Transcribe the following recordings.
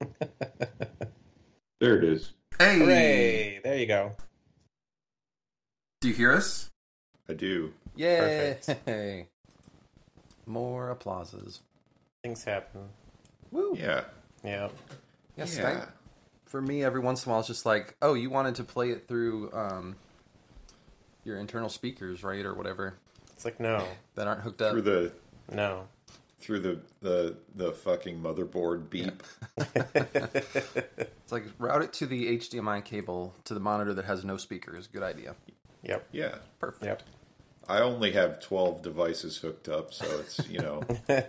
There it is. Hey! Hooray! There you go. Do you hear us? I do. Yay! More applauses. Things happen. Woo! Yeah. Yeah. Yeah, Skype for me every once in a while it's just like, oh, you wanted to play it through um, your internal speakers, right, or whatever It's like no, that aren't hooked up. Through the no. Through the the the fucking motherboard beep. It's like route it to the HDMI cable to the monitor that has no speakers. Good idea. Yep. Yeah. Perfect. Yep. I only have 12 devices hooked up, so it's, you know,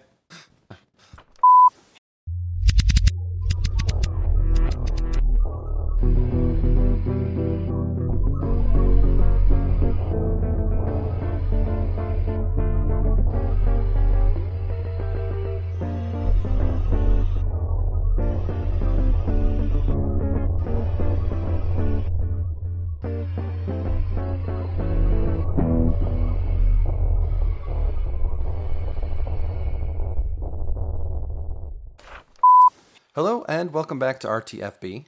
welcome back to RTFB.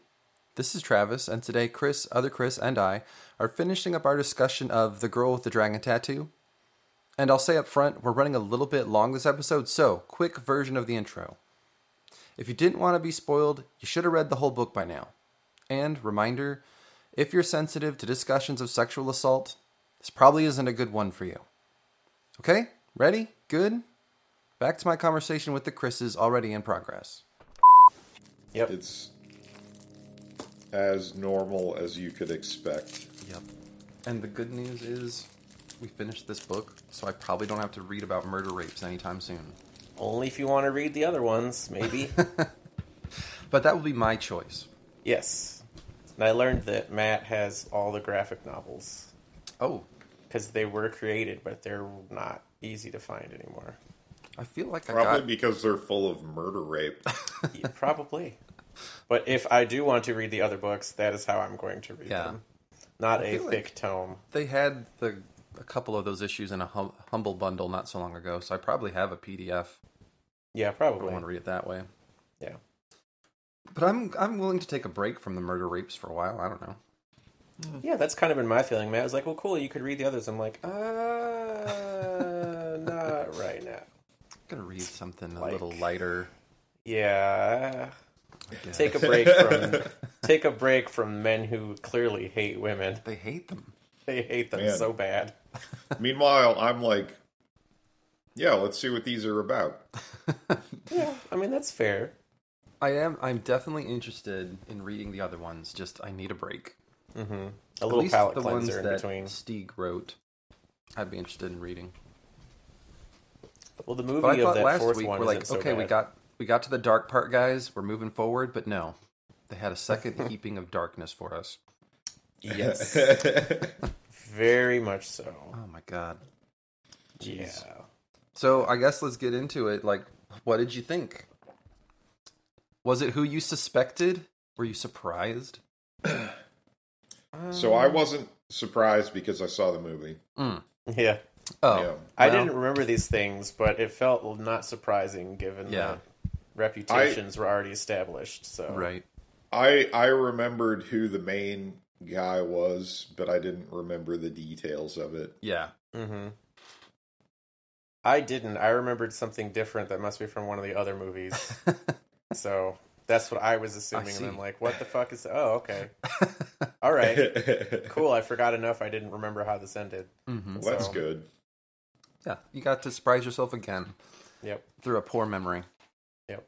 This is Travis, and today Chris, other Chris, and I are finishing up our discussion of The Girl with the Dragon Tattoo. And I'll say up front, we're running a little bit long this episode, so quick version of the intro. If you didn't want to be spoiled, you should have read the whole book by now. And reminder if you're sensitive to discussions of sexual assault, this probably isn't a good one for you. Okay, ready? Good? Back to my conversation with the Chris's already in progress. Yep. it's as normal as you could expect. Yep. And the good news is we finished this book, so I probably don't have to read about murder rapes anytime soon. Only if you want to read the other ones, maybe. But that will be my choice. yes. And I learned that Matt has all the graphic novels Oh, because they were created, but they're not easy to find anymore. I feel like I Probably got because they're full of murder rape. Yeah, probably. But if I do want to read the other books, that is how I'm going to read Yeah. them. Not a thick like- tome. they had the a couple of those issues in a hum, humble bundle not so long ago, so I probably have a PDF. Yeah, if I probably. want to read it that way. Yeah. But I'm I'm willing to take a break from the murder rapes for a while. I don't know. Yeah, that's kind of been my feeling. Matt I was like, "Well, cool, you could read the others." I'm like, "Uh, not right now." I'm gonna read something a little lighter. Yeah, take a break from take a break from men who clearly hate women. They hate them. They hate them Man. so bad. Meanwhile, I'm like, yeah, let's see what these are about. Yeah, I mean that's fair. I am. I'm definitely interested in reading the other ones. Just I need a break. Mm-hmm. A At little least palate the ones cleanser in that between. Stieg wrote. I'd be interested in reading. Well, the movie But I movie of thought that last fourth week one we're like, so okay, we got we got to the dark part, guys. We're moving forward, but no, they had a second heaping of darkness for us. yes, very much so. Oh my god! Yeah. So I guess let's get into it. Like, what did you think? Was it who you suspected? Were you surprised? so I wasn't surprised because I saw the movie. Mm. Yeah. Oh, Yeah. I well, didn't remember these things, but it felt not surprising given Yeah. the reputations were already established. So Right. I I remembered who the main guy was, but I didn't remember the details of it. Yeah. Mm-hmm. I didn't. I remembered something different that must be from one of the other movies. so that's what I was assuming. and. I'm like, what the fuck is? Oh, okay. All right. Cool. I forgot enough. I didn't remember how this ended. hmm Well, that's good. Yeah. You got to surprise yourself again Yep. through a poor memory. Yep.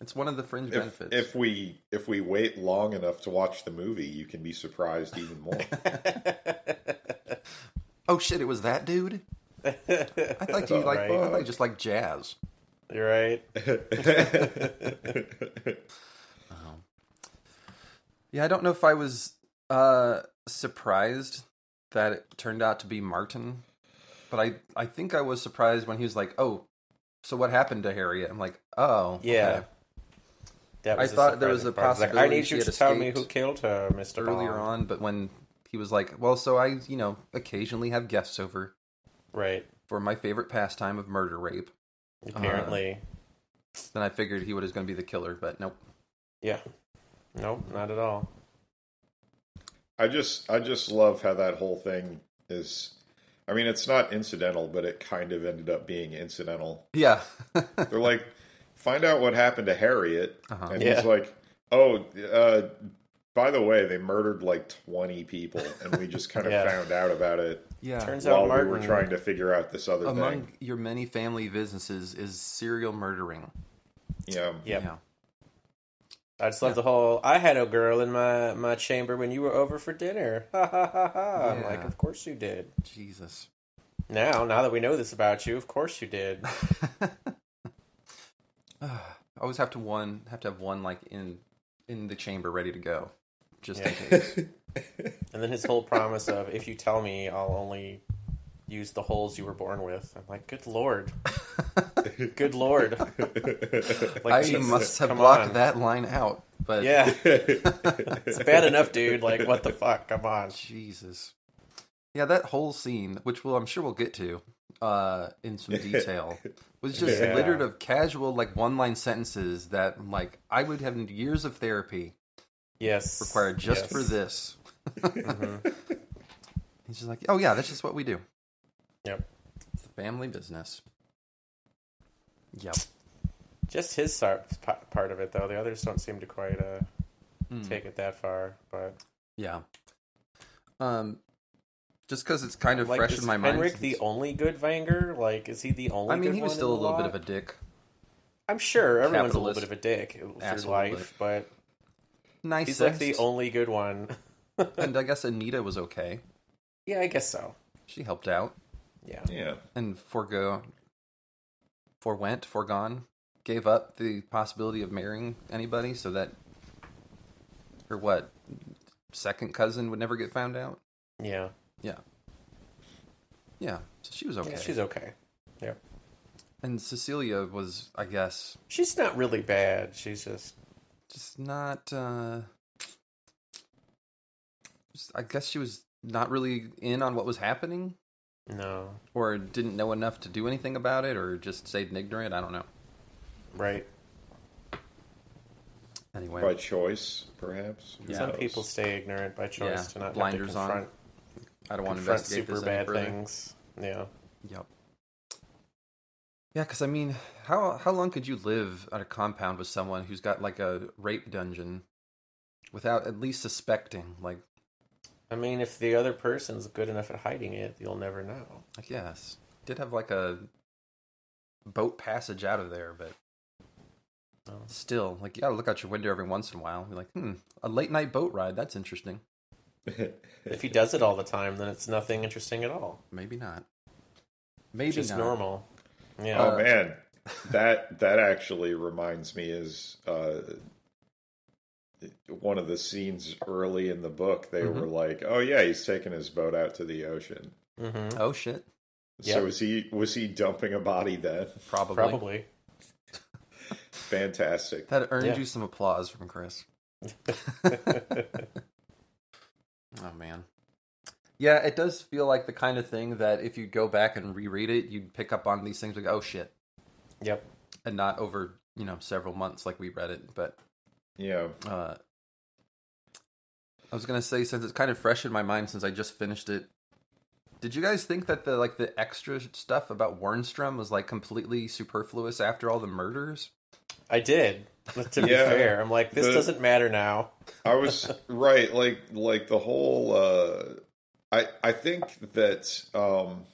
It's one of the fringe If, benefits. if we if we wait long enough to watch the movie, you can be surprised even more. oh shit! It was that dude. I thought you all like. right. I thought you just like jazz. You're right. Yeah, I don't know if I was uh surprised that it turned out to be Martin, but I I think I was surprised when he was like, "Oh, so what happened to Harriet?" I'm like, "Oh, Yeah. okay." That I was a thought there was surprising a part. It's like, I possibility need she you had to tell me escaped who killed her, Mister Earlier Bond. on, but when he was like, "Well, so I, you know, occasionally have guests over Right. for my favorite pastime of murder rape," Apparently. Uh, then I figured he was going to be the killer, but nope. Yeah. Nope, not at all. I just I just love how that whole thing is. I mean, it's not incidental, but it kind of ended up being incidental. Yeah. They're like, find out what happened to Harriet, Uh-huh. and Yeah. he's like, oh, uh, by the way, they murdered like twenty people, and we just kind of Yeah. found out about it yeah. Turns while out we Martin were trying to figure out this other Among thing. your many family businesses is serial murdering. Yeah, Yep. Yeah. I just love the whole I had a girl in my, my chamber when you were over for dinner. Ha ha ha ha. I'm like, of course you did. Jesus. Now, now that we know this about you, of course you did. I always have to one have to have one like in in the chamber ready to go, just in case. And then his whole promise of if you tell me, I'll only use the holes you were born with. I'm like, good lord, good lord. Like, I Jesus, must have blocked on. that line out. But Yeah, it's bad enough, dude. Like, what the fuck? Come on. Jesus. Yeah, that whole scene, which we'll I'm sure we'll get to uh, in some detail, was just Yeah. littered of casual like one line sentences that like I would have years of therapy Yes, required just yes. for this. Mhm. He's just like, oh yeah, that's just what we do. Yep. It's the family business. Yep. Just his sar- part of it, though. The others don't seem to quite uh, Mm. take it that far. But Yeah. Um, just because it's kind of like, fresh is in my mind. Henrik the only good Vanger? Like, is he the only? I mean, good he was one still a in the little bit of a dick. I'm sure everyone's a little bit of a dick through asshole, life, but Nice. he's like the only good one. and I guess Anita was okay. yeah, I guess so. She helped out Yeah, yeah. and forego, forwent, foregone, gave up the possibility of marrying anybody so that her what second cousin would never get found out. yeah, Yeah, Yeah. so she was okay. yeah. She's okay. Yeah. And Cecilia was, I guess, She's not really bad. She's just just not. uh just- I guess she was not really in on what was happening. No or didn't know enough to do anything about it, or just stayed ignorant. I don't know. right. Anyway, By choice, perhaps. Who Some people stay ignorant by choice Yeah, to not blinders have to on. confront, I don't want to confront investigate super this bad further. things. Yeah, Yep. Yeah, because I mean, how how long could you live at a compound with someone who's got like a rape dungeon without at least suspecting? Like, I mean, if the other person's good enough at hiding it, you'll never know. I guess did have like a boat passage out of there, but Oh. still, like, you gotta look out your window every once in a while. Be like, hmm, a late night boat ride. That's interesting. If he does it all the time, then it's nothing interesting at all. Maybe not. Maybe Just not. normal. Yeah. Oh man, that that actually reminds me is uh, one of the scenes early in the book. They Mhm. were like, "Oh yeah, he's taking his boat out to the ocean." hmm Oh shit! So Yep. was he was he dumping a body then? Probably. Probably. Fantastic. That earned Yeah. you some applause from Chris. Oh man. Yeah, it does feel like the kind of thing that if you go back and reread it, you'd pick up on these things like, oh shit, Yep. and not over you know several months like we read it. But Yeah. uh, I was gonna say since it's kind of fresh in my mind since I just finished it. Did you guys think that the like the extra stuff about Wernstrom was like completely superfluous after all the murders? I did. But To be fair, I'm like, this The- doesn't matter now. I was right, like like the whole. Uh, I I think that um,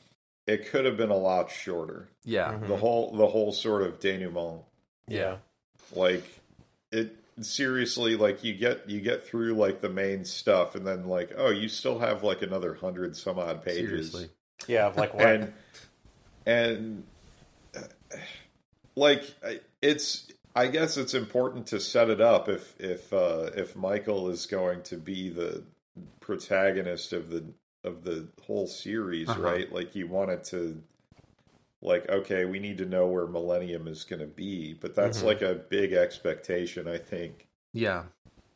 it could have been a lot shorter. Yeah, Mhm. The whole the whole sort of denouement, Yeah. like it seriously, like you get you get through like the main stuff, and then like oh, you still have like another hundred some odd pages, seriously. Yeah. Like what? and and like it's I guess it's important to set it up if if uh, if Michael is going to be the protagonist of the of the whole series, Uh-huh. right? Like you want it to like okay, we need to know where Millennium is going to be, but that's Mhm. like a big expectation, I think. Yeah,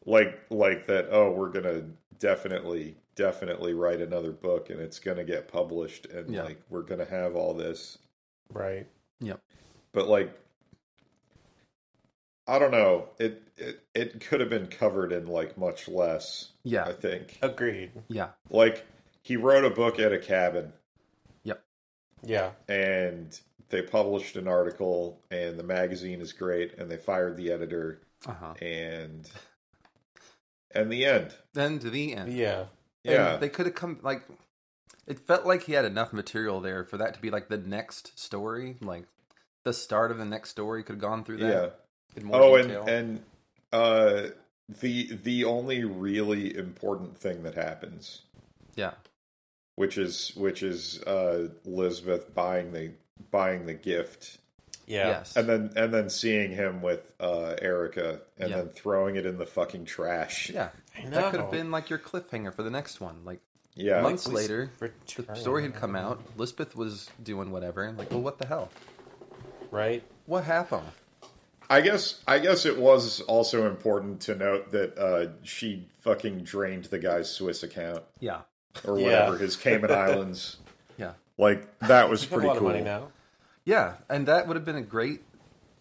Like like that oh, we're going to definitely definitely write another book and it's going to get published and Yeah. like we're going to have all this right. Yep. But like I don't know. It, it it could have been covered in like much less. Yeah. I think. Agreed. Yeah. Like he wrote a book at a cabin, Yep. Yeah. and they published an article, and the magazine is great, and they fired the editor, Uh huh. and and the end. Then to the end. Yeah. And Yeah, they could have come like it felt like he had enough material there for that to be like the next story, like the start of the next story could have gone through that. yeah. In more Oh, and and uh, the the only really important thing that happens, yeah. Which is which is uh, Elizabeth buying the buying the gift, Yeah. Yes. and then and then seeing him with uh, Erica, and Yeah. then throwing it in the fucking trash. Yeah. That could have been like your cliffhanger for the next one. Like yeah. months we later, Return. the story had come out. Lisbeth was doing whatever. and Like, well, what the hell? Right. What happened? I guess I guess it was also important to note that uh, she fucking drained the guy's Swiss account Yeah. Or Yeah. whatever his Cayman Islands. Yeah. Like that was You have a pretty lot cool. of money now. Yeah, and that would have been a great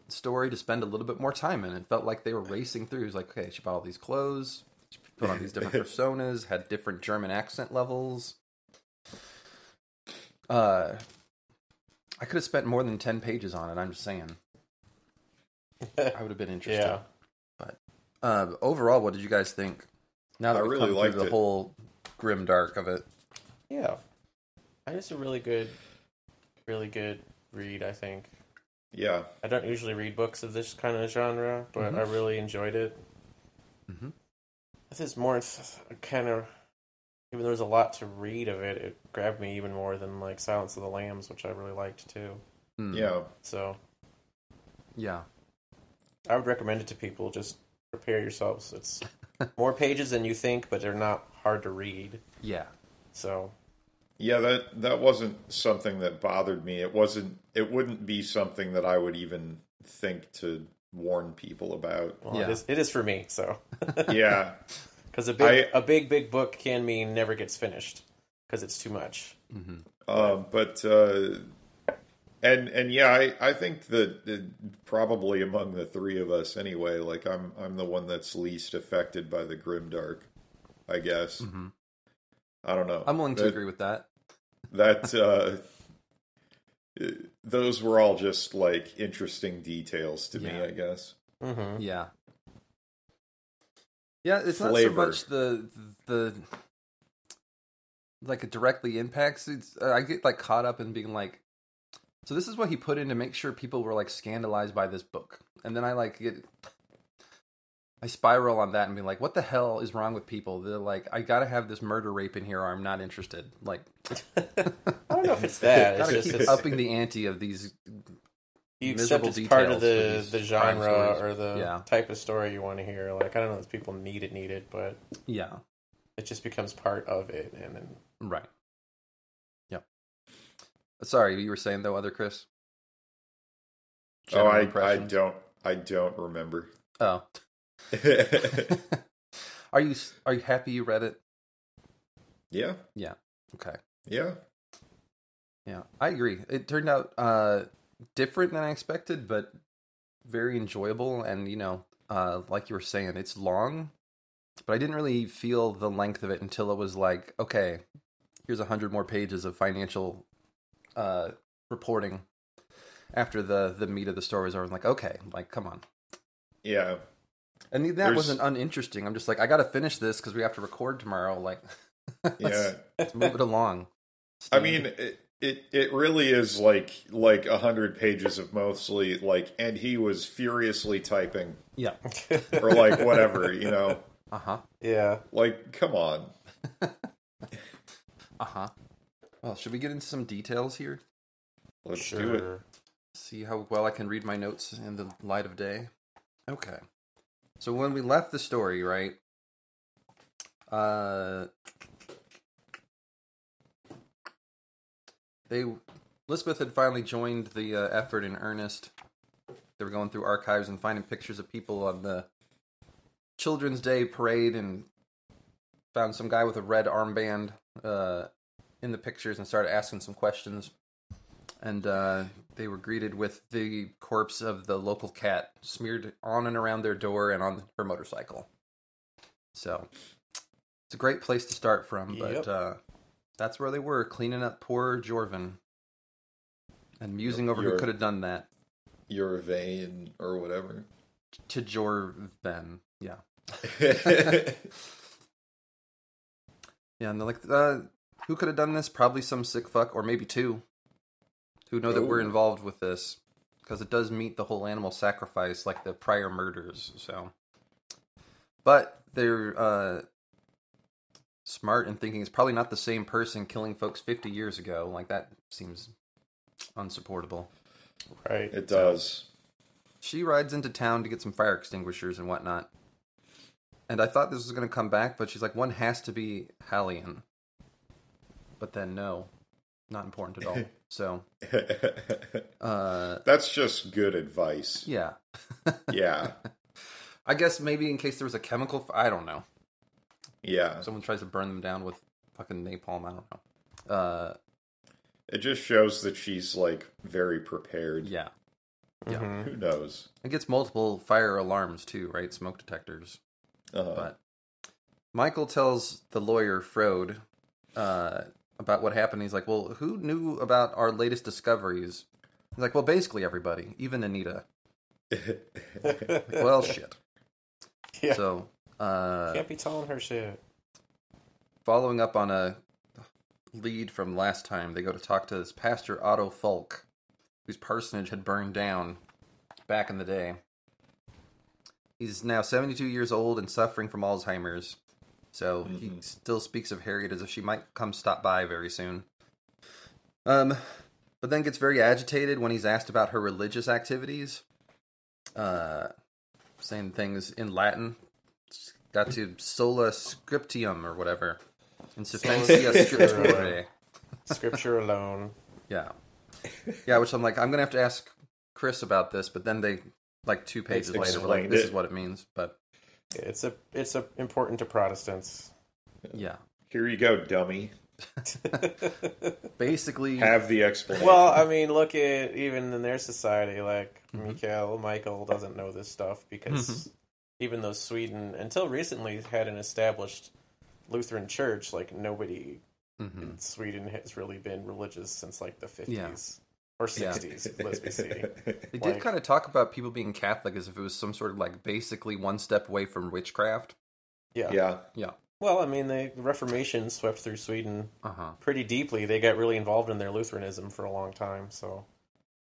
story to spend a little bit more time in. It felt like they were racing through. It was like, okay, she bought all these clothes, she put on these different personas, had different German accent levels. Uh, I could have spent more than ten pages on it. I'm just saying, I would have been interested. Yeah. But uh, overall, what did you guys think? Now that I we've really come liked through the it. whole grim dark of it, Yeah. I just a really good, really good read. I think. Yeah. I don't usually read books of this kind of genre, but Mhm. I really enjoyed it. Mm-hmm. This is more kind of, even though there's a lot to read of it, it grabbed me even more than like Silence of the Lambs, which I really liked too. Mm. Yeah. So yeah, I would recommend it to people. Just prepare yourselves. It's more pages than you think, but they're not hard to read. yeah, So Yeah, that that wasn't something that bothered me. It wasn't it wouldn't be something that I would even think to warn people about. well, Yeah. it is. It is for me. So Yeah. because a big I- a big big book can mean never gets finished because it's too much. hmm Um, but uh, and and yeah, I, I think that uh, probably among the three of us anyway, like I'm I'm the one that's least affected by the grimdark, I guess. hmm I don't know. I'm willing to That- agree with that. That uh, those were all just like interesting details to me, I guess. Mm-hmm. Yeah. Yeah, it's Flavor. not so much the the like it directly impacts. It's uh, I get like caught up in being like, so this is what he put in to make sure people were like scandalized by this book, and then I like get I spiral on that and be like, what the hell is wrong with people? They're like, I gotta have this murder rape in here, or I'm not interested. Like, I don't know if it's that. It's gotta just keep it's, upping the ante of these. you miserable accept it's part of the the genre or the Yeah. type of story you want to hear. Like I don't know if people need it, need it, but Yeah, it just becomes part of it, and then right. Yep. Sorry, you were saying though, other Chris. Oh, General I I don't I don't remember. Oh. are you are you happy you read it? yeah, Yeah. Okay. yeah. Yeah, I agree. It turned out uh different than I expected, but very enjoyable and you know, uh like you were saying, it's long, but I didn't really feel the length of it until it was like, okay, here's a hundred more pages of financial uh reporting after the the meat of the story was over. I'm like, okay, like come on. Yeah. And that There's- wasn't uninteresting. I'm just like, I got to finish this because we have to record tomorrow. Like, let's, Yeah. let's move it along. I mean, it, it it really is like like a hundred pages of mostly like, and he was furiously typing yeah, or like whatever, you know, uh huh, yeah, like come on. uh huh. Well, should we get into some details here? Let's do it. See how well I can read my notes in the light of day. Okay. So when we left the story, right? Uh, they Elizabeth had finally joined the uh, effort in earnest. They were going through archives and finding pictures of people on the Children's Day parade, and found some guy with a red armband uh, in the pictures, and started asking some questions. And uh, they were greeted with the corpse of the local cat smeared on and around their door and on her motorcycle. So it's a great place to start from, but Yep. uh, that's where they were cleaning up poor Tjorven and musing over who could have done that Your vein or whatever. to Tjorven. Yeah, yeah, and they're like, uh, who could have done this? Probably some sick fuck, or maybe two, who know that we're Oh. involved with this because it does meet the whole animal sacrifice like the prior murders. So, but they're uh, smart in thinking it's probably not the same person killing folks fifty years ago. Like that seems unsupportable. Right. it does. She rides into town to get some fire extinguishers and whatnot. And I thought this was going to come back, but she's like, one has to be halon. But then, no, not important at all. So, uh, That's just good advice. yeah. Yeah. I guess maybe in case there was a chemical, f- I don't know. Yeah. Someone tries to burn them down with fucking napalm. I don't know. Uh, It just shows that she's like very prepared. yeah. Yeah. Mhm. Who knows? It gets multiple fire alarms too, right? Smoke detectors. Uh, But Michael tells the lawyer Frode uh, about what happened. He's like, "Well, who knew about our latest discoveries?" He's like, "Well, basically everybody, even Anita." Like, well, shit. Yeah. So, uh, Can't be telling her shit. following up on a lead from last time, they go to talk to this pastor Otto Falk, whose parsonage had burned down back in the day. He's now 72 years old and suffering from Alzheimer's, so he Mhm. still speaks of Harriet as if she might come stop by very soon. Um, but then gets very agitated when he's asked about her religious activities, uh, saying things in Latin. Got to sola scriptium or whatever. In sufficia scripturae. Scripture alone. Yeah. Yeah, which I'm like, I'm gonna have to ask Chris about this, but then they like two pages later like, this it. is what it means. But It's a it's a important to Protestants. yeah. Here you go, dummy. Basically Have the explanation. well, I mean, look at even in their society, like. Mikael, Michael doesn't know this stuff because even though Sweden, until recently, had an established Lutheran church, like nobody mhm. in Sweden has really been religious since like the Yeah. Fifties or Yeah. sixties. Let's be see. They did Like- kind of talk about people being Catholic as if it was some sort of like basically one step away from witchcraft. Yeah. yeah. Yeah. Well, I mean, they, the Reformation swept through Sweden Uh huh. pretty deeply. They got really involved in their Lutheranism for a long time. So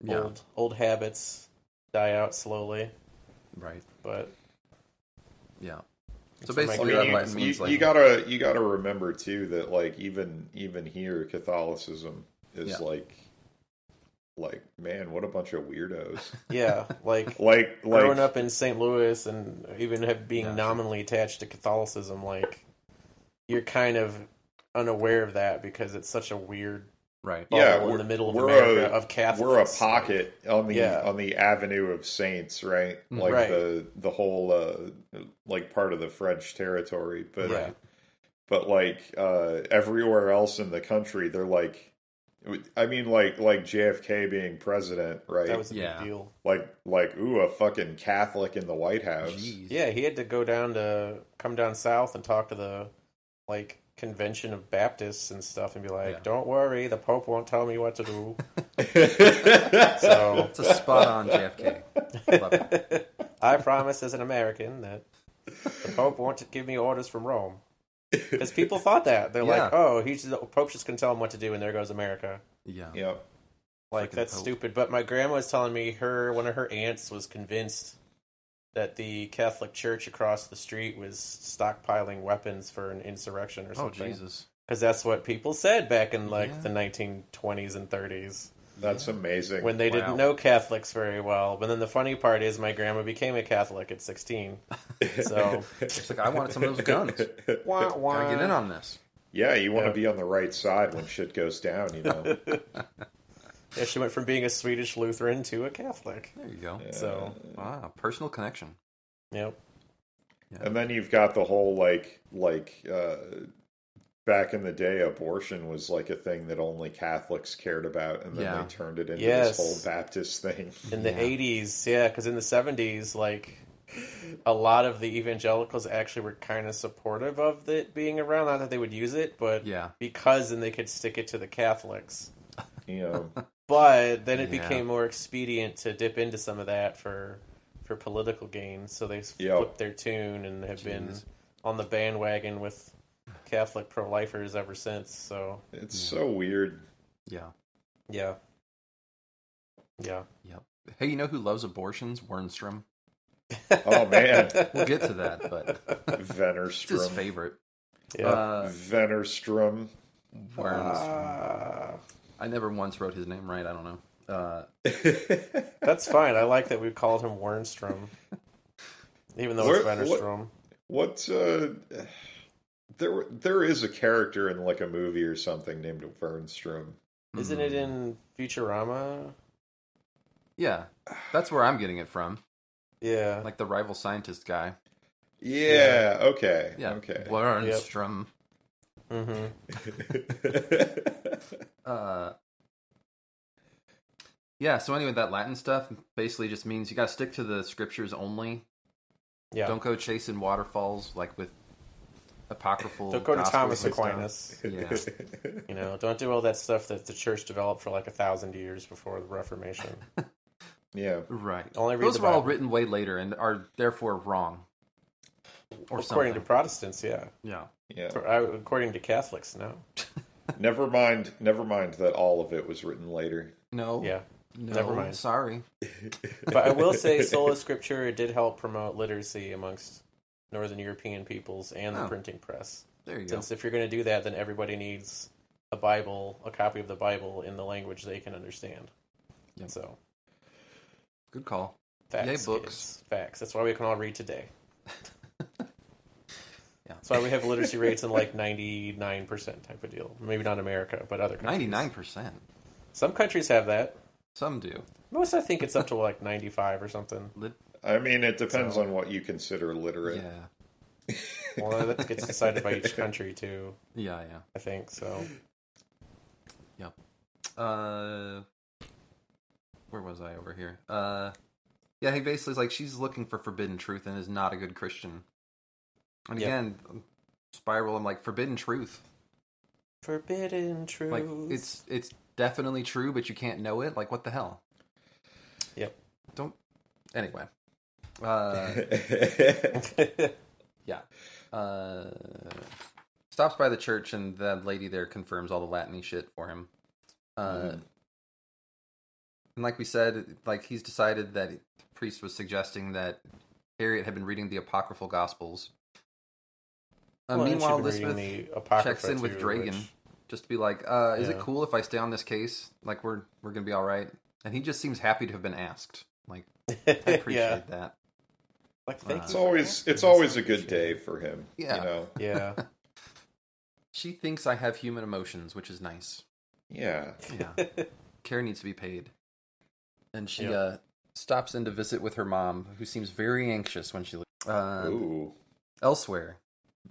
Yeah. old old habits die out slowly, Right. but Yeah. So So basically, I mean, Latin you, means you, like you gotta you gotta remember too that like even even here Catholicism is Yeah. like like man what a bunch of weirdos yeah, like like like growing up in St. Louis and even have being Gotcha. nominally attached to Catholicism, like you're kind of unaware of that because it's such a weird right. Yeah, in we're- in the middle of we're America a- of Catholics. we're a pocket on the Yeah. on the avenue of saints right Mm. like Right. the the whole uh like part of the French territory but Yeah. but like uh everywhere else in the country they're like I mean like like JFK being president right That was a Yeah. big deal. like like ooh a fucking Catholic in the White House. Jeez. Yeah, he had to go down to come down south and talk to the like convention of Baptists and stuff and be like, Yeah. "Don't worry, the Pope won't tell me what to do." so So It's a spot on JFK. Love it. I promise as an American that the Pope won't give me orders from Rome. Because people thought that. They're Yeah. like, oh, he's the Pope's just going to tell him what to do, and there goes America. Yeah. Yep. Like, Frickin' that's Pope. stupid. But my grandma was telling me her one of her aunts was convinced that the Catholic Church across the street was stockpiling weapons for an insurrection or oh, something. Oh. Jesus. Because that's what people said back in, like, Yeah. the 1920s and 30s. That's amazing. when they Wow. didn't know Catholics very well. But then the funny part is, my grandma became a Catholic at 16. So, It's like I wanted some of those guns. wah, wah. Gotta get in on this. yeah, you want to be on the right side when shit goes down, you know. Yeah, she went from being a Swedish Lutheran to a Catholic. There you go. So, Ah, personal connection. yep. And then you've got the whole like like uh back in the day, abortion was like a thing that only Catholics cared about, and then Yeah. they turned it into Yes. this whole Baptist thing. in the Yeah. 80s yeah because in the 70s like a lot of the evangelicals actually were kind of supportive of it being around not that they would use it but Yeah. because then they could stick it to the catholics You know, but then it Yeah. became more expedient to dip into some of that for for political gains. so they Yep. flipped their tune and have been on the bandwagon with catholic pro-lifers ever since so it's so weird. Yeah. yeah yeah Yep. Hey, you know who loves abortions? Wernstrom. Oh man, We'll get to that, but it's his favorite. yeah Uh, Venerstrom. Wernstrom. Ah. I never once wrote his name right. I don't know. Uh, That's fine. I like that we called him Wernstrom, even though it's Where- what- Vennerstrom. What? Uh, there, there is a character in like a movie or something named Vernstrom. Isn't it in Futurama? Yeah, that's where I'm getting it from. Yeah. Like the rival scientist guy. Yeah. Okay. Yeah. Okay. Wernstrom. hmm Uh, yeah. So anyway, that Latin stuff basically just means you got to stick to the scriptures only. Yeah. Don't go chasing waterfalls like with apocryphal. Don't go to Thomas. Aquinas. Yeah. You know, don't do all that stuff that the church developed for like a thousand years before the Reformation. yeah. Right. Only read Those the were all written way later and are therefore wrong. Or according to. Protestants, yeah. Yeah. Yeah. For- I- According to Catholics, no. Never mind. Never mind that all of it was written later. No. Yeah. No, Never mind. Sorry. But I will say, sola scriptura did help promote literacy amongst Northern European peoples and the Oh. printing press. There you go. Since if you're going to do that, then everybody needs a Bible, a copy of the Bible in the language they can understand. Yep. So Good call. facts, Yay, books. kids. facts. That's why we can all read today. Yeah. That's why we have literacy rates in like 99% type of deal. Maybe not America, but other countries. Ninety-nine percent. Some countries have that. Some do. Most, I think it's up to like 95 or something. Lit- I mean, it depends So- on what you consider literate. yeah. Well, that gets decided by each country too, Yeah. Yeah. I think. So, Yeah. Uh, where was I over here? Uh, yeah, he basically is like she's looking for forbidden truth and is not a good Christian. And Yep. again, spiral. I'm like forbidden truth. forbidden truth. Like it's it's definitely true, but you can't know it. Like what the hell? Yep. Don't. Anyway. Uh, yeah. Uh, stops by the church and the lady there confirms all the Latiny shit for him. Uh, Mhm. And like we said, like he's decided that the priest was suggesting that Harriet had been reading the apocryphal gospels. Uh, Well, meanwhile, she'd been reading Elizabeth checks in with too, Dragan which- just to be like, uh, "Is it cool if I stay on this case? Like we're we're gonna be all right." And he just seems happy to have been asked. Like I appreciate yeah, that. Like thank Uh, It's you for always it's always a good appreciate day for him. Yeah. You know. Yeah, She thinks I have human emotions, which is nice. Yeah. Yeah. Care needs to be paid. And she Yep. uh, stops in to visit with her mom, who seems very anxious when she leaves. Uh, Ooh. elsewhere,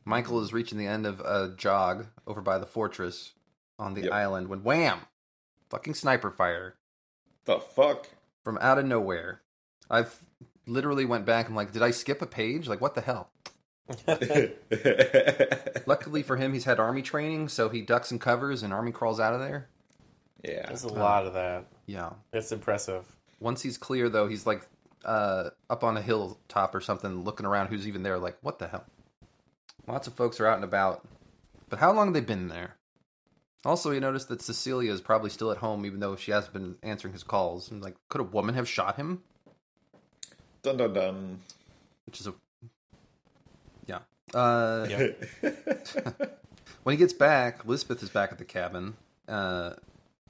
Michael is reaching the end of a jog over by the fortress on the Yep. island when wham! Fucking sniper fire The fuck? from out of nowhere. I've literally went back and like, did I skip a page? Like, what the hell? Luckily for him, he's had army training, so he ducks and covers, and army crawls out of there. yeah. there's a lot of that. Yeah. It's impressive. Once he's clear, though, he's like uh, up on a hilltop or something, looking around who's even there. Like, what the hell? Lots of folks are out and about. But how long have they been there? Also, he noticed that Cecilia is probably still at home, even though she hasn't been answering his calls. And like, could a woman have shot him? Dun dun dun. Which is a yeah. Uh, Yeah. When he gets back, Elizabeth is back at the cabin uh,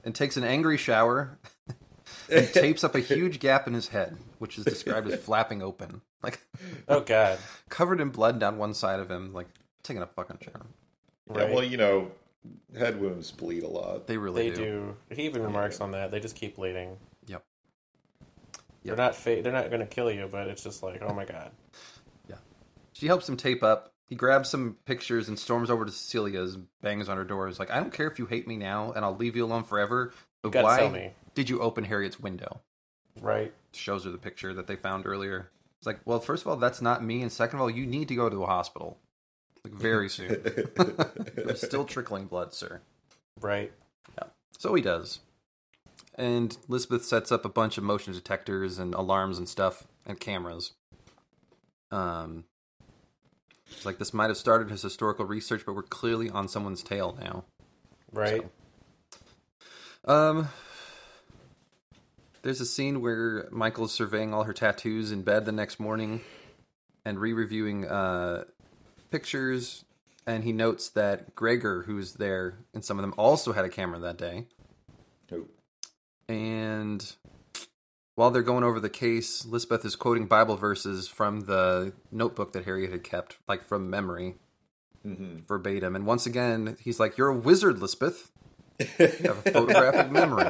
and takes an angry shower and tapes up a huge gap in his head, which is described as flapping open, like Oh God, covered in blood down one side of him, like taking a fucking shower. right? Yeah, well, you know, head wounds bleed a lot. They really they do. do. He even remarks on that. They just keep bleeding. Yep. They're not fa- They're not going to kill you, but it's just like, oh my God. Yeah. She helps him tape up, he grabs some pictures and storms over to Cecilia's, bangs on her door. He's like, "I don't care if you hate me now, and I'll leave you alone forever. But gotta why me. did you open Harriet's window?" Right. Shows her the picture that they found earlier. It's like, well, first of all, that's not me, and second of all, you need to go to a hospital, like very soon. There's still trickling blood, sir. Right. Yeah. So he does. And Elizabeth sets up a bunch of motion detectors and alarms and stuff and cameras. Um, it's like this might have started his historical research, but we're clearly on someone's tail now. Right. Um, there's a scene where Michael's surveying all her tattoos in bed the next morning and re-reviewing uh, pictures, and he notes that Gregor, who's there in some of them, also had a camera that day. Oh. And while they're going over the case, Lisbeth is quoting Bible verses from the notebook that Harriet had kept, like from memory, Mhm. verbatim. And once again, he's like, "You're a wizard, Lisbeth. You have a photographic memory,"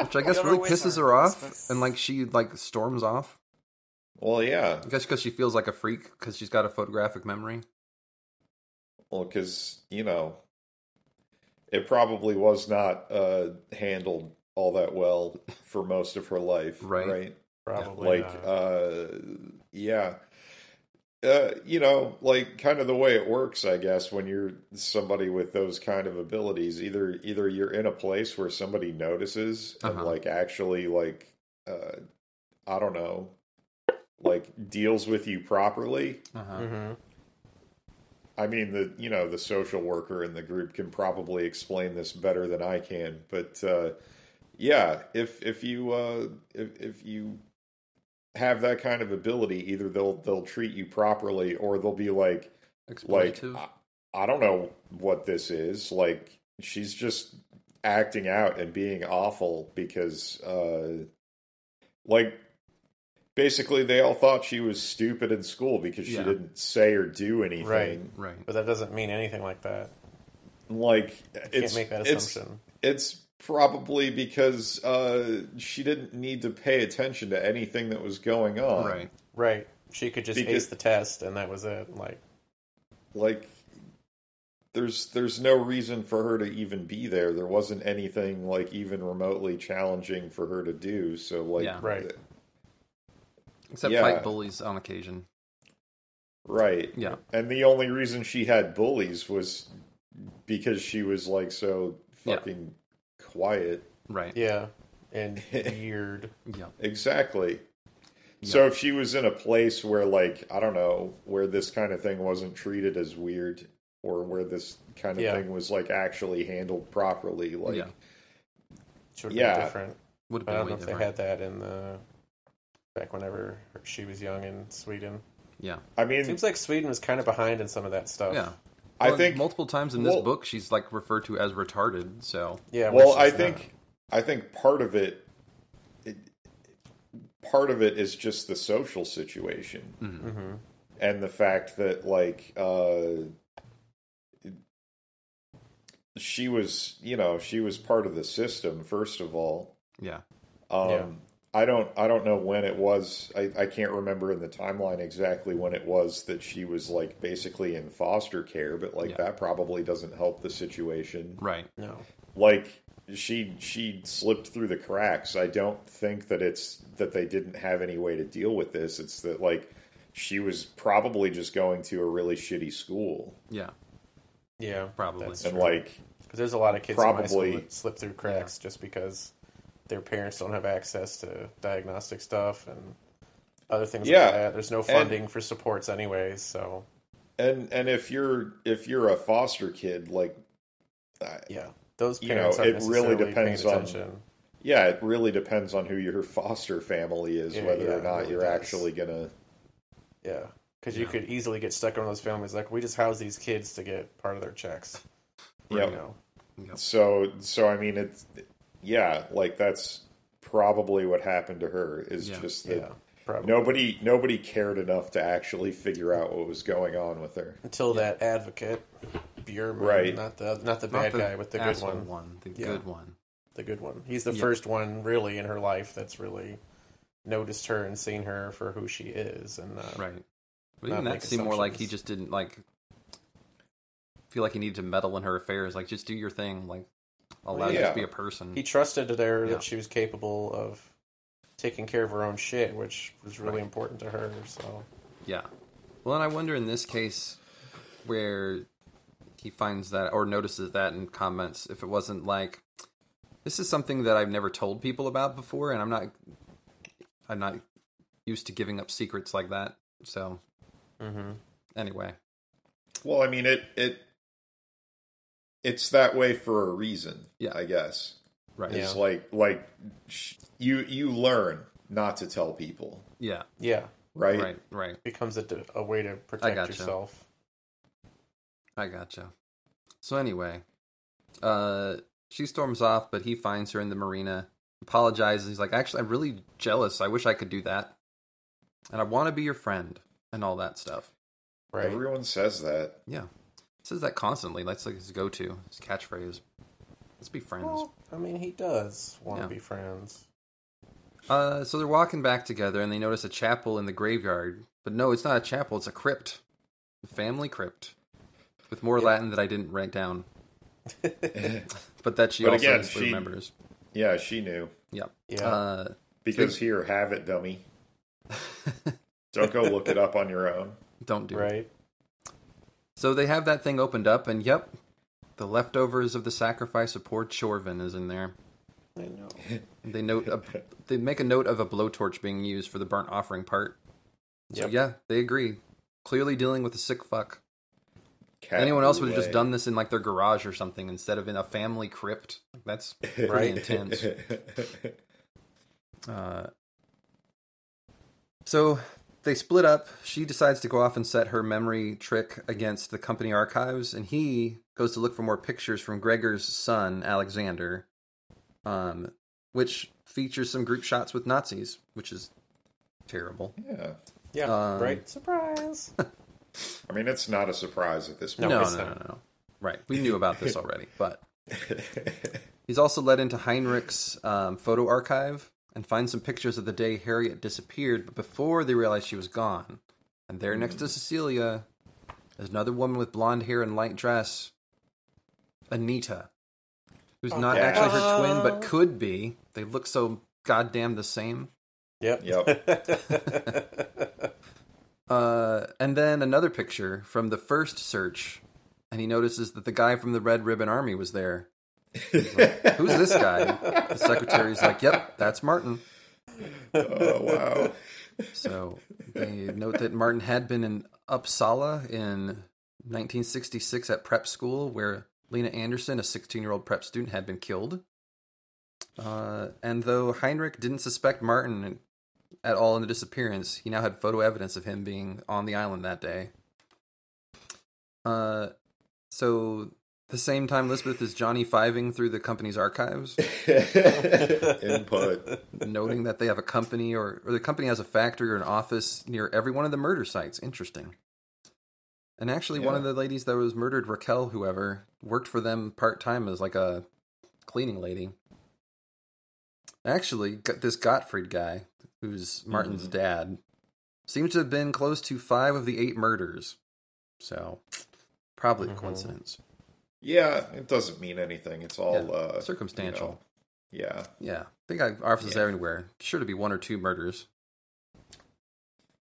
which I guess You're really pisses wizard, her off, Lisbeth. and like she like storms off. Well, yeah. I guess because she feels like a freak because she's got a photographic memory. Well, because you know, it probably was not uh, handled all that well for most of her life, Right. Right? Probably. like, not. uh, yeah. Uh, you know, like kind of the way it works, I guess, when you're somebody with those kind of abilities, either either you're in a place where somebody notices and Uh-huh. like actually like uh I don't know, like deals with you properly, Uh-huh. Mhm. I mean, the you know the social worker in the group can probably explain this better than I can, but uh, yeah, if if you uh, if if you have that kind of ability, either they'll they'll treat you properly, or they'll be like like I, I don't know what this is. Like she's just acting out and being awful because uh, like basically they all thought she was stupid in school because she Yeah. didn't say or do anything. Right. right. But that doesn't mean anything like that. like Can't make that it's assumption. it's probably because uh she didn't need to pay attention to anything that was going on Right. Right. She could just Because- ace the test and that was it. Like, like there's there's no reason for her to even be there there wasn't anything like even remotely challenging for her to do so like Yeah. Right. Except Yeah. fight bullies on occasion. right Yeah. and the only reason she had bullies was because she was like so Yeah. fucking quiet Right. yeah. And weird. Yeah. Exactly. So if she was in a place where like I don't know, where this kind of thing wasn't treated as weird or where this kind of Yeah. thing was like actually handled properly, like Yeah. Should have Yeah. been different. Would have But I don't way know if they had that in the back whenever she was young in Sweden. Yeah. I mean it Seems like Sweden was kind of behind in some of that stuff. Yeah. I think multiple times in this well- book she's like referred to as retarded. So Yeah. well, I think not- I think part of it, it part of it is just the social situation Mhm. and the fact that like uh she was, you know, she was part of the system first of all. yeah. Um, Yeah. I don't I don't know when it was. I, I can't remember in the timeline exactly when it was that she was like basically in foster care, but like Yeah. that probably doesn't help the situation. Right. no. Like she she slipped through the cracks. I don't think that it's that they didn't have any way to deal with this. It's that like she was probably just going to a really shitty school Yeah. Yeah. Probably. That's and true. like Because there's a lot of kids in my school Probably- that slip through cracks just because their parents don't have access to diagnostic stuff and other things Yeah, like that. There's no funding for supports anyways, so and and if you're if you're a foster kid like I- yeah. Those You know, parents aren't it really depends on- attention. Yeah, it really depends on who your foster family is, Yeah, whether yeah, or not really you're does. actually gonna. Yeah. Because you could easily get stuck in one of those families like we just house these kids to get part of their checks. Yeah, You know. Yep. So, so I mean, it's yeah, like that's probably what happened to her. Is Yeah. just that Yeah. Probably. nobody nobody cared enough to actually figure out what was going on with her. Until that advocate, Bierman, Right. not the not the Not bad the guy, but the good asshole one. The Yeah. good one. the good one. He's the Yeah. first one really in her life that's really noticed her and seen her for who she is, and uh, Right. But not even that make seemed more like he just didn't like feel like he needed to meddle in her affairs. Like, just do your thing. Like, allow you Yeah. to be a person. He trusted her Yeah. that she was capable of taking care of her own shit, which was really Right. important to her. So Yeah. Well, and I wonder in this case where he finds that or notices that and comments if it wasn't like this is something that I've never told people about before, and I'm not I'm not used to giving up secrets like that. So mm-hmm. anyway, Well, I mean it it it's that way for a reason. Yeah. I guess. right? It's Yeah. like like sh- you you learn not to tell people, Yeah, yeah, right? right, right. becomes a, a way to protect gotcha. yourself. I gotcha. So anyway, uh, she storms off, but he finds her in the marina, apologizes. He's like, "Actually, I'm really jealous. I wish I could do that, and I want to be your friend and all that stuff." Right. Everyone says that. Yeah, says that constantly. That's like his go-to, his catchphrase. Let's be friends. Well, I mean, he does want to Yeah. be friends. Uh, so they're walking back together, and they notice a chapel in the graveyard. But no, it's not a chapel; it's a crypt, a family crypt, with more Yep. Latin that I didn't write down, but that she But also again, has- she- remembers. yeah, she knew. Yep. Yeah. Uh, Because here, have it, dummy. Don't go look it up on your own. don't do it. So they have that thing opened up, and yep, the leftovers of the sacrifice of poor Tjorven is in there. I know. They note a, they make a note of a blowtorch being used for the burnt offering part. So Yep. yeah, they agree. Clearly dealing with a sick fuck. Cat Anyone else would have just done this in like their garage or something instead of in a family crypt. That's pretty Right. intense. Uh, so they split up. She decides to go off and set her memory trick against the company archives, and he goes to look for more pictures from Gregor's son, Alexander, um, which features some group shots with Nazis, which is terrible. yeah. Yeah. Um, right. Surprise. I mean, it's not a surprise at this No, no, point. no, no, no. Right, we knew about this already, but he's also led into Heinrich's um, photo archive and finds some pictures of the day Harriet disappeared, but before they realized she was gone. And there, next to Cecilia, is another woman with blonde hair and light dress, Anita, who's not Okay. actually her twin, but could be. They look so goddamn the same. Yep. Yep. Uh, and then another picture from the first search, and he notices that the guy from the Red Ribbon Army was there. Who's this guy? The secretary's like, "Yep, that's Martin." oh wow. So they note that Martin had been in Uppsala in 1966 at prep school, where Lena Anderson, a 16-year-old prep student, had been killed. Uh, and though Heinrich didn't suspect Martin at all in the disappearance, he now had photo evidence of him being on the island that day. Uh, so the same time Elizabeth is Johnny Fiving through the company's archives, Input. noting that they have a company or, or the company has a factory or an office near every one of the murder sites. Interesting. And actually, one of the ladies that was murdered, Raquel, whoever, worked for them part time as like a cleaning lady. Actually, this Gottfried guy, who's Martin's Mhm. dad, seems to have been close to five of the eight murders. So, probably a Mhm. coincidence. Yeah, it doesn't mean anything. It's all Yeah, uh, circumstantial. you know, yeah. Yeah, they got offices Yeah. everywhere. Sure to be one or two murders.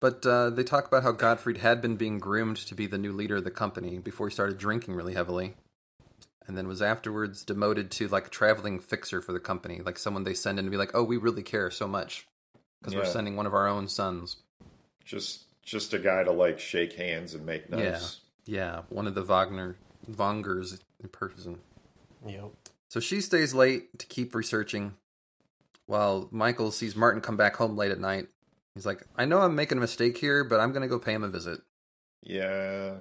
But uh, they talk about how Gottfried had been being groomed to be the new leader of the company before he started drinking really heavily. And then was afterwards demoted to like a traveling fixer for the company, like someone they send in to be like, oh, we really care so much because we're sending one of our own sons. Just just a guy to like shake hands and make notes. Yeah, one of the Wagner Vangers in person. Yep. So she stays late to keep researching, while Michael sees Martin come back home late at night. He's like, I know I'm making a mistake here, but I'm going to go pay him a visit. Yeah.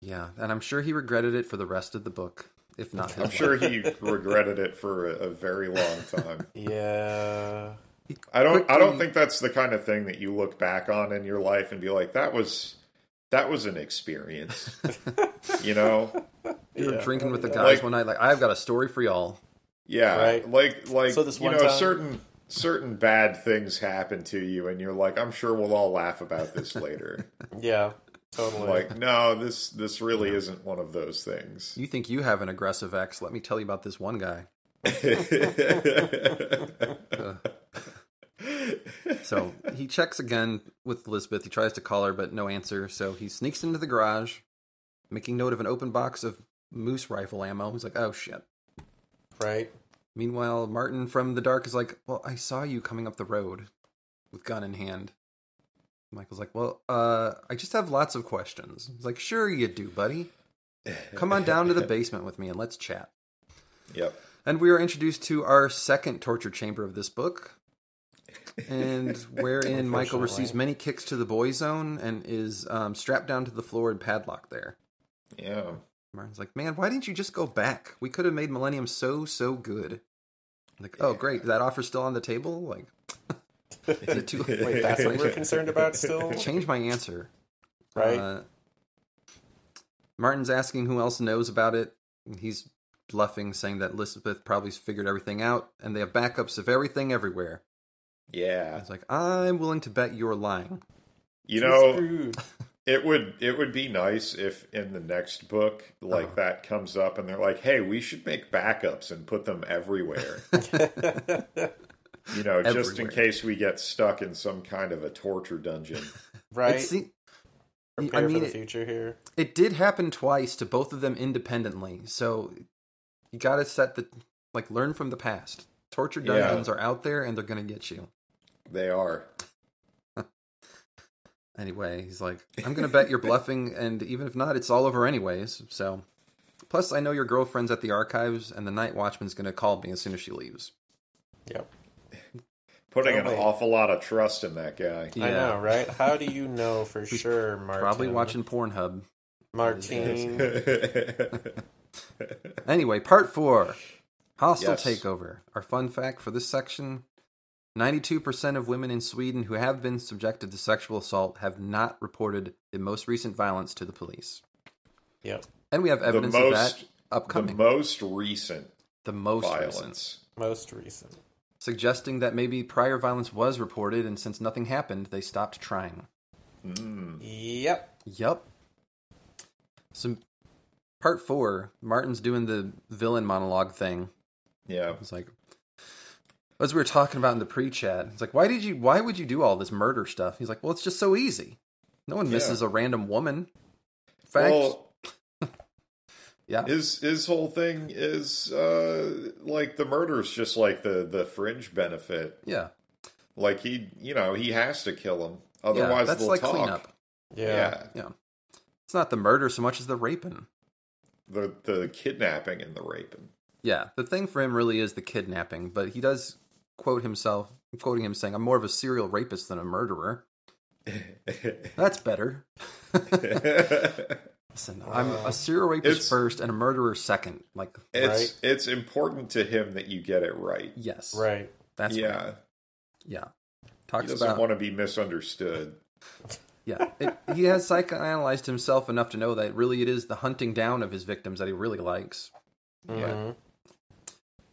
Yeah, and I'm sure he regretted it for the rest of the book, if not his I'm sure he regretted it for a, a very long time. Yeah. I don't I don't think that's the kind of thing that you look back on in your life and be like that was that was an experience. you know? You were Yeah. drinking with the guys Like- one night, like, I've got a story for y'all. Yeah, Right. like like So this you one know time- certain certain bad things happen to you, and you're like, I'm sure we'll all laugh about this later. Yeah, totally. like, no, this this really isn't one of those things. You think you have an aggressive ex? Let me tell you about this one guy. So he checks again with Elizabeth. He tries to call her, but no answer. So he sneaks into the garage, making note of an open box of moose rifle ammo. He's like, oh shit. right? Meanwhile, Martin from the dark is like, well, I saw you coming up the road with gun in hand. Michael's like, well, uh, I just have lots of questions. He's like, sure you do, buddy. Come on down to the basement with me and let's chat. Yep. And we are introduced to our second torture chamber of this book, and wherein Michael receives many kicks to the boy zone and is um, strapped down to the floor and padlocked there. Yeah. Martin's like, man, why didn't you just go back? We could have made Millennium so, so good. Like, oh, great. That offer's still on the table? Like, is it too Wait, that's what we're concerned about still, Change my answer. right? Uh, Martin's asking who else knows about it. He's bluffing, saying that Elizabeth probably figured everything out, and they have backups of everything everywhere. Yeah. It's like, I'm willing to bet you're lying. You know, it would it would be nice if in the next book like Uh-huh. that comes up and they're like, "Hey, we should make backups and put them everywhere." you know, just in case we get stuck in some kind of a torture dungeon. right? It, se- Prepare I mean, for the future here. it did happen twice to both of them independently, so you got to set the like learn from the past. Torture Yeah. dungeons are out there, and they're gonna get you. They are. Anyway, he's like, I'm gonna bet you're bluffing, and even if not, it's all over anyways. So, plus, I know your girlfriend's at the archives, and the night watchman's gonna call me as soon as she leaves. Yep. Putting an awful lot of trust in that guy. I know, right? How do you know for sure, Martin? Probably watching Pornhub. Martin. Anyway, part four, hostile Yes. takeover. Our fun fact for this section: ninety-two percent of women in Sweden who have been subjected to sexual assault have not reported the most recent violence to the police, Yep. and we have the evidence of most that the most recent The most recent. violence. Most recent. suggesting that maybe prior violence was reported, and since nothing happened, they stopped trying. Mm. Yep. Yup. So, part four, Martin's doing the villain monologue thing. Yeah. It's like, as we were talking about in the pre-chat, it's like, why did you? Why would you do all this murder stuff? He's like, well, it's just so easy. No one Yeah. misses a random woman. Fact. Well, yeah. his his whole thing is uh like the murder's just like the the fringe benefit. yeah. Like he, you know, he has to kill him. Yeah. Otherwise, That's they'll like talk. cleanup. Yeah. Yeah. It's not the murder so much as the raping. The the kidnapping and the raping. Yeah, the thing for him really is the kidnapping, but he does quote himself, quoting him saying, "I'm more of a serial rapist than a murderer." That's better. Listen, I'm a serial rapist It's- first and a murderer second. Like, it's Right. it's important to him that you get it right. yes, Right. That's yeah. right. yeah. He Talks doesn't about want to be misunderstood. yeah. It, he has psychoanalyzed himself enough to know that really it is the hunting down of his victims that he really likes. Yeah. Mhm.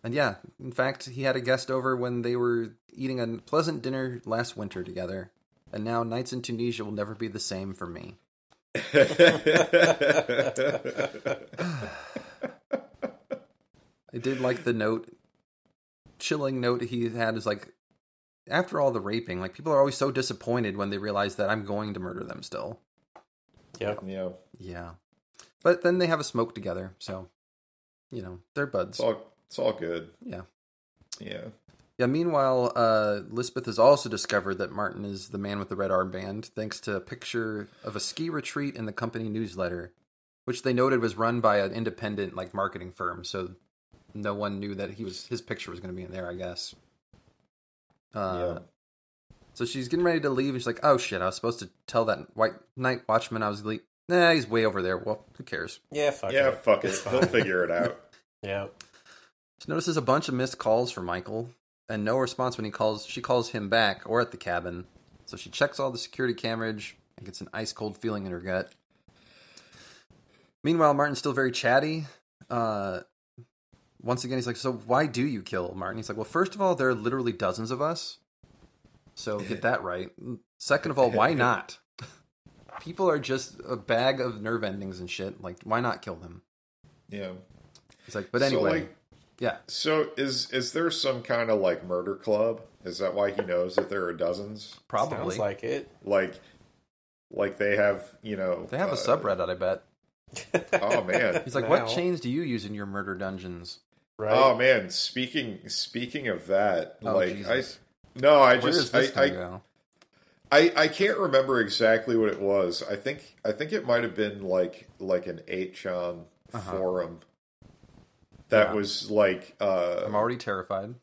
And yeah, in fact, he had a guest over when they were eating a pleasant dinner last winter together. And now nights in Tunisia will never be the same for me. I did like the note, chilling note he had is like, after all the raping, like people are always so disappointed when they realize that I'm going to murder them still. Yep. yeah. Yeah. But then they have a smoke together, so, you know, they're buds. It's all it's all good. Yeah. Yeah. Yeah, meanwhile, uh, Lisbeth has also discovered that Martin is the man with the red armband, thanks to a picture of a ski retreat in the company newsletter, which they noted was run by an independent like marketing firm, so no one knew that he was his picture was going to be in there. I guess. Uh, Yeah. So she's getting ready to leave, and she's like, "Oh shit! I was supposed to tell that white night watchman I was le- Nah, he's way over there. Well, who cares?" Yeah. Fuck it. yeah, it. fuck it. It's He'll figure it out. Yeah. She notices a bunch of missed calls from Michael and no response when he calls. She calls him back or at the cabin. So she checks all the security cameras and gets an ice cold feeling in her gut. Meanwhile, Martin's still very chatty. Uh, once again, he's like, "So why do you kill Martin?" He's like, "Well, first of all, there are literally dozens of us, so get that right. Second of all, why not? People are just a bag of nerve endings and shit. Like, why not kill them?" Yeah. He's like, "But So, anyway, like, yeah, So is is there some kind of like murder club? Is that why he knows that there are dozens? probably Sounds like it. Like, like they have, you know, they have a uh, subreddit. I bet." Oh man, He's like, Now. "What chains do you use in your murder dungeons?" Right. oh man. Speaking speaking of that, Oh, like Jesus. I no, I Where is just I, this gonna I, go? I I can't remember exactly what it was. I think I think it might have been like like an 8chan Uh-huh. forum that Yeah. was like uh I'm already terrified.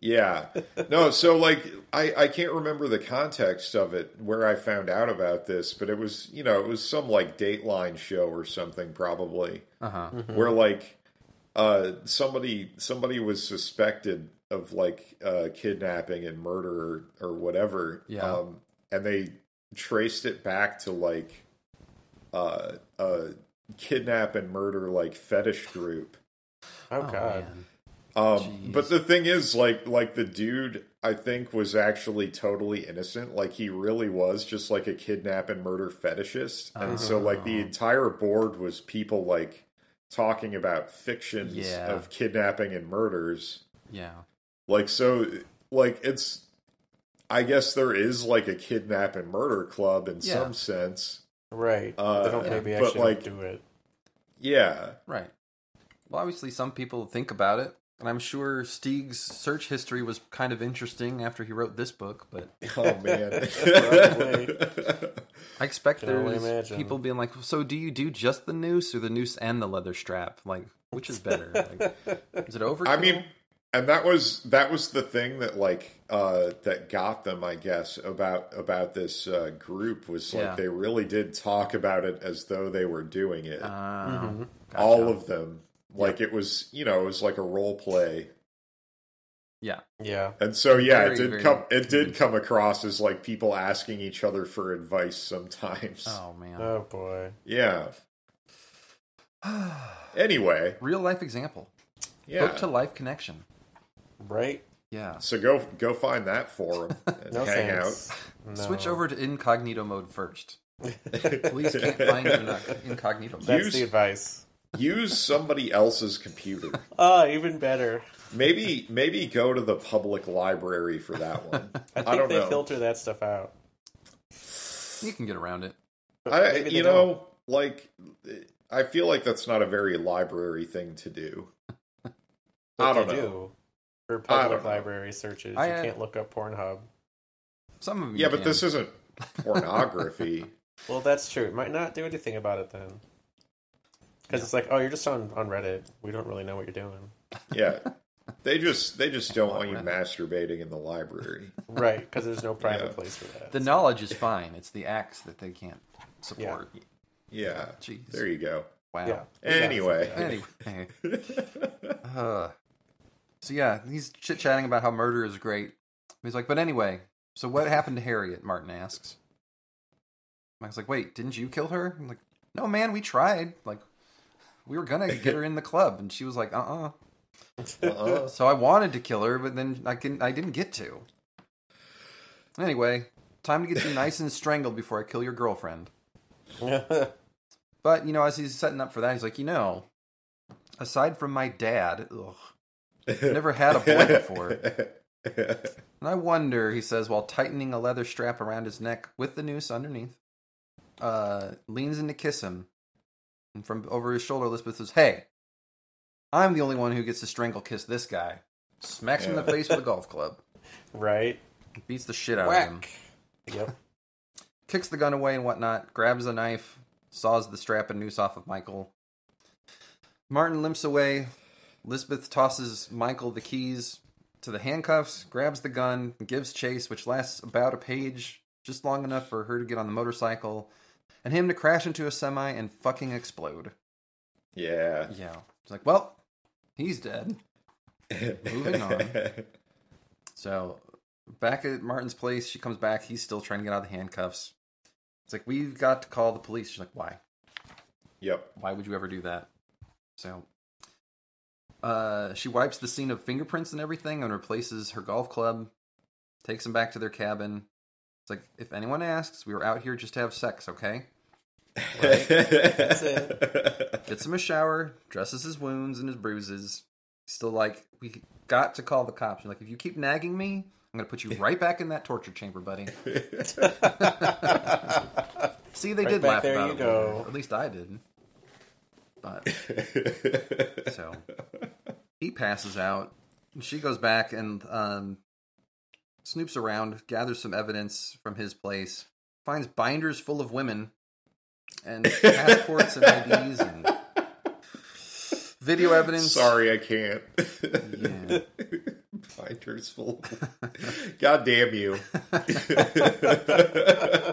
Yeah. No, so like I I can't remember the context of it where I found out about this, but it was, you know, it was some like Dateline show or something probably Uh huh. where like uh somebody somebody was suspected of like uh kidnapping and murder or, or whatever. Yeah. Um and they traced it back to like uh uh kidnap and murder like fetish group. oh god. man. Um, but the thing is, like, like the dude, I think was actually totally innocent. Like he really was just like a kidnap and murder fetishist, and so like the Oh. entire board was people like talking about fictions Yeah. of kidnapping and murders. Yeah. Like so, like it's. I guess there is like a kidnap and murder club in Yeah. some sense. Right. Uh, they don't maybe but, actually like- do it. Yeah, Right. Well, obviously, some people think about it, and I'm sure Stieg's search history was kind of interesting after he wrote this book. But oh man. I expect Can only there's imagine. people being like, "So, do you do just the noose or the noose and the leather strap? Like, which is better? Like, is it overkill?" I mean, and that was that was the thing that like uh, that got them, I guess, about about this uh, group was like Yeah. they really did talk about it as though they were doing it. Oh, Mhm. gotcha. All of them, like it was, you know, it was like a role play, yeah, Yeah. and so yeah, Very, it did come. It did convincing. come across as like people asking each other for advice sometimes. oh man, Oh boy. Yeah. Anyway, real life example, yeah. book to life connection. Right? Yeah, So go go find that forum and No hang thanks. No. switch over to incognito mode first. out. Police can't find you in incognito mode. That's Use- the advice. Use somebody else's computer. Ah, even better. Maybe maybe go to the public library for that one. I think I don't they know. filter that stuff out. You can get around it. I maybe they you don't. know like I feel like that's not a very library thing to do. But I don't know. do. For I don't public know. library searches, I, you uh, can't look up Pornhub. Some of them, Yeah, you but can. this isn't pornography. Well, that's true. It might not do anything about it then. Because it's like, oh, you're just on, on Reddit. We don't really know what you're doing. yeah. They just they just don't want you Reddit? masturbating in the library. Right, because there's no private Yeah. place for that. The knowledge is fine. It's the acts that they can't support. Yeah. Jeez. There you go. Wow. yeah. Anyway. Anyway. Uh, so yeah, he's chit chatting about how murder is great. He's like, but anyway, so what happened to Harriet? Martin asks. Mike's like, wait, didn't you kill her? I'm like, no, man, we tried. Like, we were gonna get her in the club, and she was like, uh, uh Uh-uh. So I wanted to kill her, but then I can I didn't get to. Anyway, time to get you nice and strangled before I kill your girlfriend. But you know, as he's setting up for that, he's like, you know, aside from my dad, ugh, never had a boy before. And I wonder, he says, while tightening a leather strap around his neck with the noose underneath, uh, leans in to kiss him. And from over his shoulder, Elizabeth says, Hey, I'm the only one who gets to strangle kiss this guy. Smacks him in the face with a golf club. right? Beats the shit out of him. Yep. Kicks the gun away and whatnot. Grabs a knife. Saws the strap and noose off of Michael. Martin limps away. Lisbeth tosses Michael the keys to the handcuffs, grabs the gun, and gives chase, which lasts about a page, just long enough for her to get on the motorcycle, and him to crash into a semi and fucking explode. yeah. Yeah. It's like, well, he's dead. Moving on. So back at Martin's place, she comes back. He's still trying to get out of the handcuffs. It's like, we've got to call the police. She's like, why? Yep. Why would you ever do that? So Uh, she wipes the scene of fingerprints and everything and replaces her golf club. Takes them back to their cabin. It's like, if anyone asks, we were out here just to have sex, okay? That's it. Gets him a shower, dresses his wounds and his bruises. Still like, we got to call the cops. You're Like, if you keep nagging me, I'm gonna put you right back in that torture chamber, buddy. See, they Right did back laugh there about you it. go. At least I did. But so he passes out. and She goes back and um, snoops around, gathers some evidence from his place, finds binders full of women, and passports and IDs and video evidence. Sorry, I can't. Yeah. Binders full. God damn you.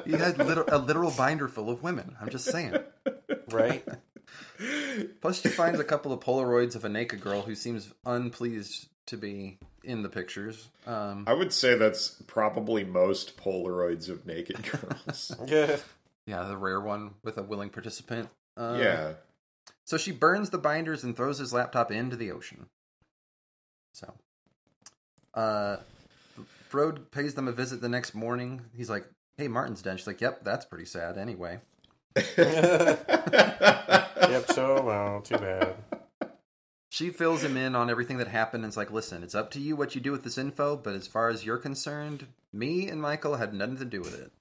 He had liter- a literal binder full of women. I'm just saying. right? Plus, she finds a couple of Polaroids of a naked girl who seems unpleased to be in the pictures. Um, I would say that's probably most Polaroids of naked girls. Yeah. yeah, the rare one with a willing participant. Um, yeah. So she burns the binders and throws his laptop into the ocean. So, uh, Frode pays them a visit the next morning. He's like, "Hey, Martin's dead." She's like, "Yep, that's pretty sad." Anyway, Yep, so well, too bad. she fills him in on everything that happened and it's like, "Listen, it's up to you what you do with this info, but as far as you're concerned, me and Michael had nothing to do with it.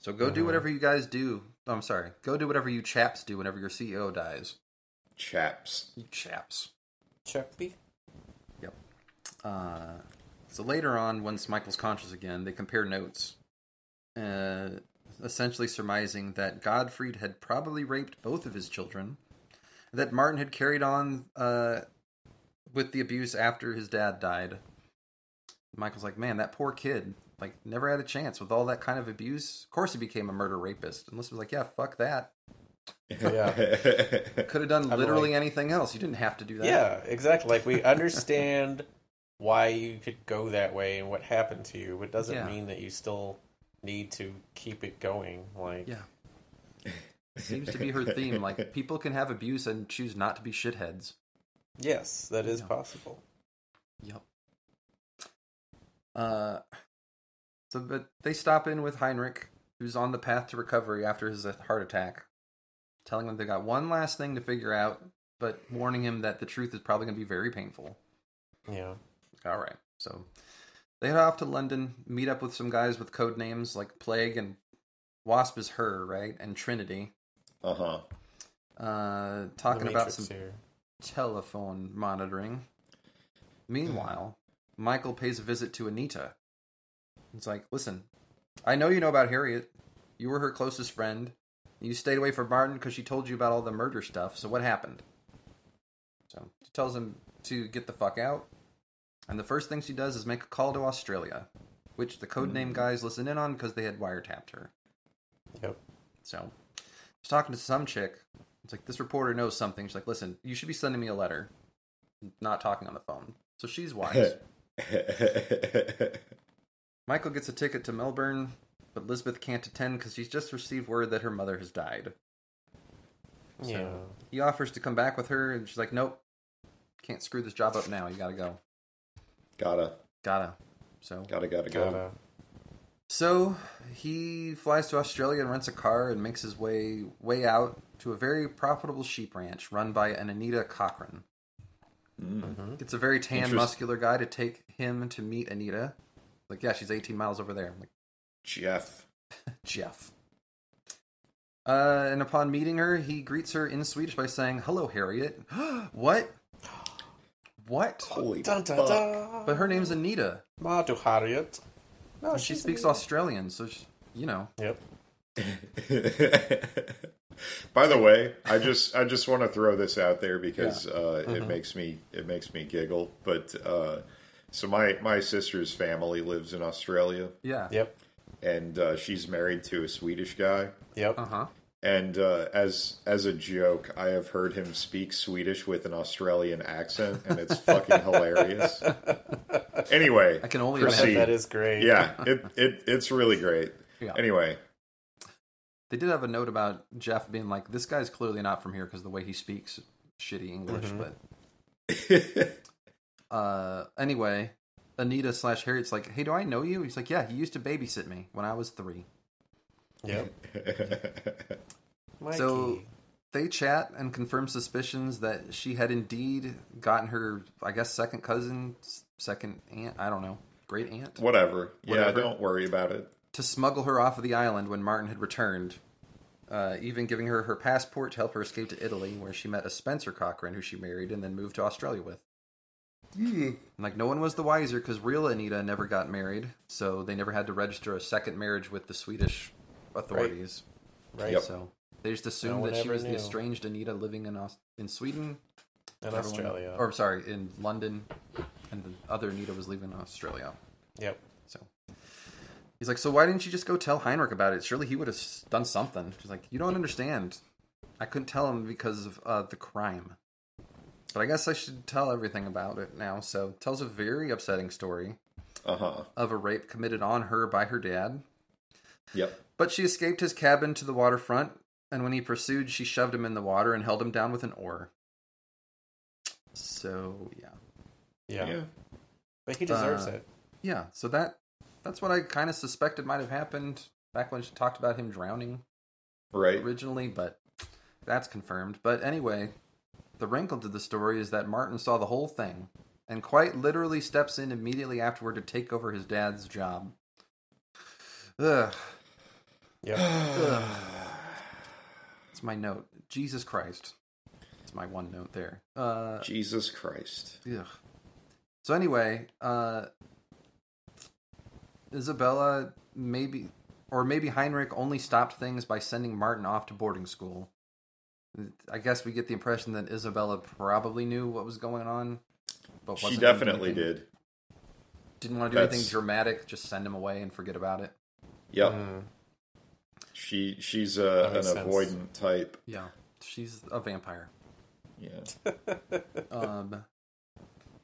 So go do whatever you guys do. Oh, I'm sorry, go do whatever you chaps do whenever your CEO dies. Chaps. You chaps." Chucky? Yep. Uh, so later on, once Michael's conscious again, they compare notes, uh, essentially surmising that Gottfried had probably raped both of his children, that Martin had carried on uh, with the abuse after his dad died. Michael's like, man, that poor kid, like, never had a chance with all that kind of abuse. Of course, he became a murder rapist. And Melissa was like, yeah, fuck that. Yeah. Could have done I'm literally like- anything else. You didn't have to do that. Yeah, exactly. Like we understand why you could go that way and what happened to you, but it doesn't Yeah. mean that you still need to keep it going. Like Yeah. Seems to be her theme. Like people can have abuse and choose not to be shitheads. yes, that is Yeah. possible. Yep. Uh, so but they stop in with Heinrich, who's on the path to recovery after his uh, heart attack, telling them they got one last thing to figure out, but warning him that the truth is probably going to be very painful. Yeah. All right. So they head off to London, meet up with some guys with code names like Plague and Wasp is her, right? And Trinity. Uh huh. Uh, talking about some here. telephone monitoring. Meanwhile, Michael pays a visit to Anita. It's like, listen, I know you know about Harriet. You were her closest friend. You stayed away from Martin because she told you about all the murder stuff. So what happened? So she tells him to get the fuck out. And the first thing she does is make a call to Australia, which the codename guys listen in on because they had wiretapped her. Yep. So she's talking to some chick. It's like this reporter knows something. She's like, "Listen, you should be sending me a letter, not talking on the phone." So she's wise. Michael gets a ticket to Melbourne, but Elizabeth can't attend because she's just received word that her mother has died. So Yeah. he offers to come back with her, and she's like, "Nope, can't screw this job up now. You gotta go. gotta, Gotta." So gotta, gotta, go. Gotta. So he flies to Australia and rents a car and makes his way way out to a very profitable sheep ranch run by an Anita Cochran. Mhm. It's a very tan, muscular guy to take him to meet Anita. Like, yeah, she's 18 miles over there. I'm like, Jeff. Jeff. Uh, and upon meeting her, he greets her in Swedish by saying, "Hello, Harriet." what? What? Holy Dun, dun, fuck. dun. But her name's Anita. Madu Harriet. No, And she speaks Australian, so she, you know. Yep. By the way, I just I just want to throw this out there because uh, Mm-hmm. it makes me it makes me giggle. But uh, so my my sister's family lives in Australia, Yeah. Yep. and uh, she's married to a Swedish guy. Yep. Uh huh. And uh, as as a joke, I have heard him speak Swedish with an Australian accent, and it's fucking hilarious. Anyway, I can only Proceed. That is great. yeah, it, it it's really great. Yeah. Anyway, They did have a note about Jeff being like, this guy's clearly not from here because the way he speaks shitty English, Mhm. but Uh, anyway, Anita slash Harriet's like, "Hey, do I know you?" He's like, "Yeah, he used to babysit me when I was three. Yep. Mikey. So they chat and confirm suspicions that she had indeed gotten her, I guess, second cousin, second aunt, I don't know, great aunt, Whatever. Yeah, Whatever. don't worry about it. to smuggle her off of the island when Martin had returned. Uh, even giving her her passport to help her escape to Italy, where she met a Spencer Cochran, who she married and then moved to Australia with. And, Like no one was the wiser because real Anita never got married, so they never had to register a second marriage with the Swedish authorities. right. Yep. So they just assumed one that she ever was the estranged Anita living in Aus- in Sweden, In Australia. or sorry, in London, and the other Anita was leaving Australia. Yep. So he's like, "So why didn't you just go tell Heinrich about it? Surely he would have done something." She's like, "You don't understand. I couldn't tell him because of uh, the crime." But I guess I should tell everything about it now. So tells a very upsetting story Uh huh. of a rape committed on her by her dad. Yep. But she escaped his cabin to the waterfront, and when he pursued, she shoved him in the water and held him down with an oar. So yeah, Yeah. Yeah. But he deserves Uh, it. yeah. So that that's what I kind of suspected might have happened back when she talked about him drowning Right. originally, but that's confirmed. But anyway, the wrinkle to the story is that Martin saw the whole thing and quite literally steps in immediately afterward to take over his dad's job. Ugh. Yep. Ugh. It's my note. Jesus Christ. It's my one note there. Uh, Jesus Christ. ugh. So anyway, uh, Isabella maybe, or maybe Heinrich only stopped things by sending Martin off to boarding school. I guess we get the impression that Isabella probably knew what was going on, but She wasn't gonna definitely did. Didn't want to do anything dramatic. Just send him away and forget about it. Yep. Mm. She she's a, an sense. avoidant type. Yeah, she's a vampire. Yeah. Um,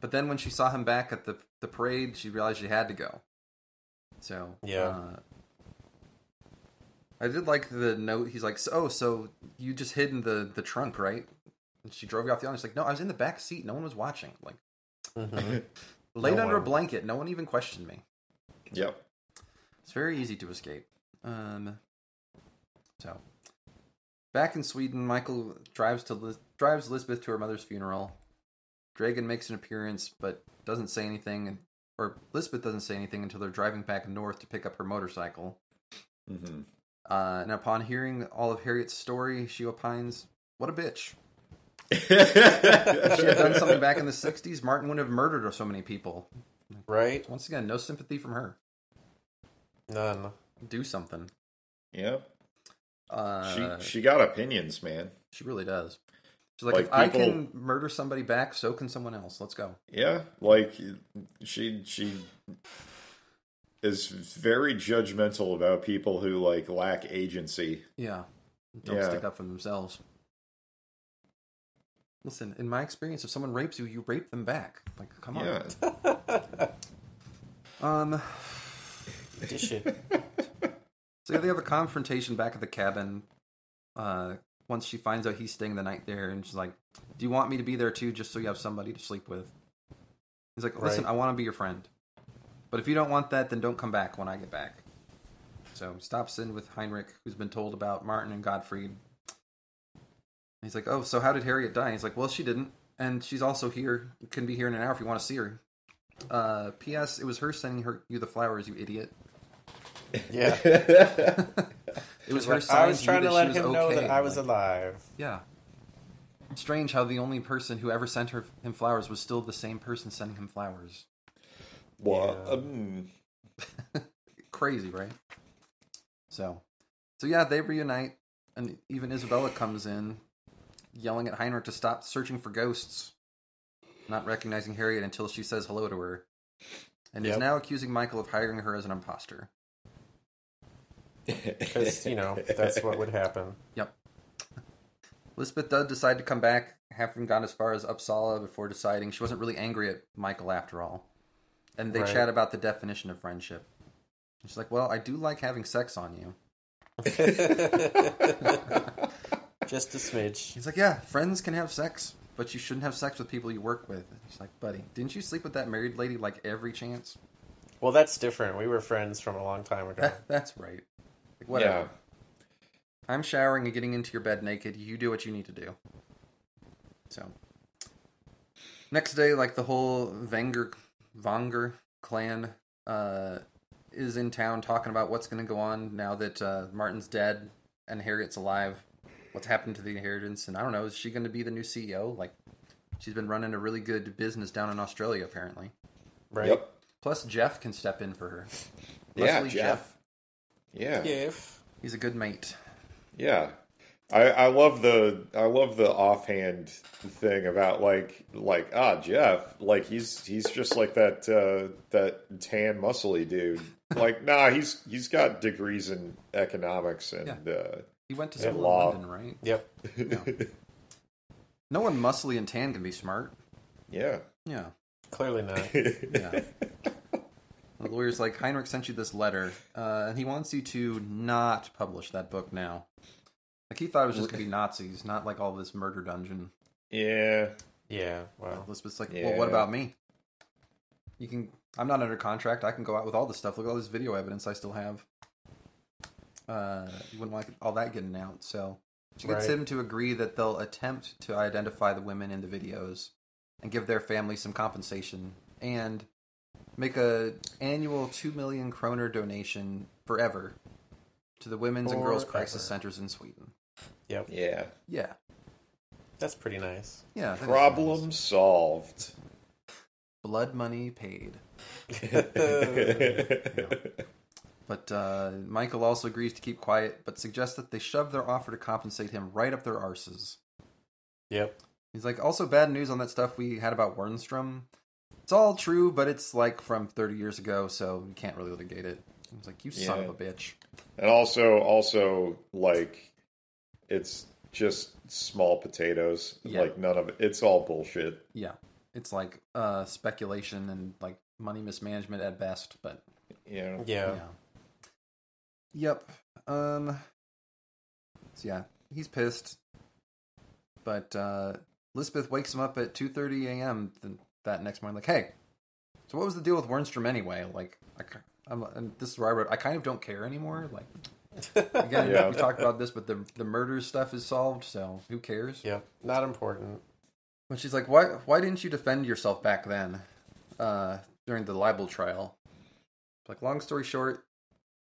but then when she saw him back at the the parade, she realized she had to go. So Yeah. uh, I did like the note. He's like, "So- "Oh, so you just hid in the the trunk, right?" And she drove you off the island. She's like, "No, I was in the back seat. No one was watching. Like, Mhm. laid No under a blanket. No one even questioned me. Yep. It's very easy to escape." Um, so back in Sweden, Michael drives to Lis- drives Lisbeth to her mother's funeral. Dragan makes an appearance, but doesn't say anything, or Lisbeth doesn't say anything until they're driving back north to pick up her motorcycle. hmm Uh, and upon hearing all of Harriet's story, she opines, "What a bitch! If she had done something back in the '60s, Martin wouldn't have murdered so many people." Right? Once again, no sympathy from her. None. Do something. Yep. Uh, she she got opinions, man. She really does. She's like, Like, if I can murder somebody back, so can someone else. Let's go. Yeah, like she she is very judgmental about people who like lack agency. Yeah. Don't Yeah. stick up for themselves. Listen, in my experience, if someone rapes you, you rape them back. Like, come on. Yeah. Um. Dish it. So yeah, they have a confrontation back at the cabin. Uh, once she finds out he's staying the night there, and she's like, "Do you want me to be there too, just so you have somebody to sleep with?" He's like, "Listen, Right. I want to be your friend, but if you don't want that, then don't come back when I get back." So he stops in with Heinrich, who's been told about Martin and Gottfried. He's like, "Oh, so how did Harriet die?" He's like, "Well, she didn't, and she's also here. Can be here in an hour if you want to see her." Uh, P.S. It was her sending her you the flowers, you idiot. Yeah. It was her sign I was trying to that let she was him know okay. that I was Like, alive. Yeah. Strange how the only person who ever sent her him flowers was still the same person sending him flowers. Well, Yeah. um, Crazy, right? So, so yeah, they reunite, and even Isabella comes in, yelling at Heinrich to stop searching for ghosts, not recognizing Harriet until she says hello to her, and is now accusing Michael of hiring her as an imposter. Because, you know, that's what would happen. Yep. Lisbeth does decide to come back, having gone as far as Uppsala before deciding she wasn't really angry at Michael after all. And they Right. chat about the definition of friendship. She's like, Well, I do like having sex on you. Just a smidge. He's like, Yeah, friends can have sex. but you shouldn't have sex with people you work with. She's like, buddy, didn't you sleep with that married lady like every chance? Well, that's different. We were friends from a long time ago. That, that's right. Like, whatever. Yeah. I'm showering and getting into your bed naked. You do what you need to do. So, next day, like the whole Venger, Vanger clan uh, is in town talking about what's going to go on now that uh, Martin's dead and Harriet's alive. What's happened to the inheritance? And I don't know. Is she going to be the new CEO? Like, she's been running a really good business down in Australia, apparently. right? Yep. Plus, Jeff can step in for her. Yeah, Leslie Jeff. Yeah. If He's a good mate. Yeah. I, I love the I love the offhand thing about like like ah Jeff like he's he's just like that uh, that tan muscly dude like nah he's he's got degrees in economics and uh He went to school law. in London, right? yep, uh, No one muscly and tan can be smart. yeah Yeah. clearly not. Yeah. The lawyer's like, Heinrich sent you this letter, uh, and he wants you to not publish that book now. Like, he thought it was just going to be Nazis, not like all this murder dungeon. yeah Yeah, well, Elizabeth's like, well, what about me? You can. I'm not under contract. I can go out with all this stuff. Look at all this video evidence I still have. Uh, you wouldn't want all that getting out. So she gets Right. him to agree that they'll attempt to identify the women in the videos and give their family some compensation and make a annual two million kroner donation forever to the women's and girls crisis centers in Sweden. yep, yeah Yeah, that's pretty nice. yeah. that is problem nice. solved Blood money paid. yeah But uh, Michael also agrees to keep quiet, but suggests that they shove their offer to compensate him right up their arses. Yep, He's like, also bad news on that stuff we had about Wennerström. It's all true, but it's like from 30 years ago, so you can't really litigate it. He's like, you son Yeah. of a bitch. and also also like it's just small potatoes Yeah. like none of it it's all bullshit Yeah, it's like uh, speculation and like money mismanagement at best, but you know yeah, yeah. Yep. Um. So yeah, he's pissed. But uh, Elizabeth wakes him up at two thirty a.m. Th- that next morning. Like, hey, so what was the deal with Wennerström anyway? Like, I, I'm, and this is where I wrote. I kind of don't care anymore. Like, again, Yeah. we talked about this, but the the murder stuff is solved, so who cares? Yeah, not important. But she's like, why why didn't you defend yourself back then, uh, during the libel trial? Like, long story short,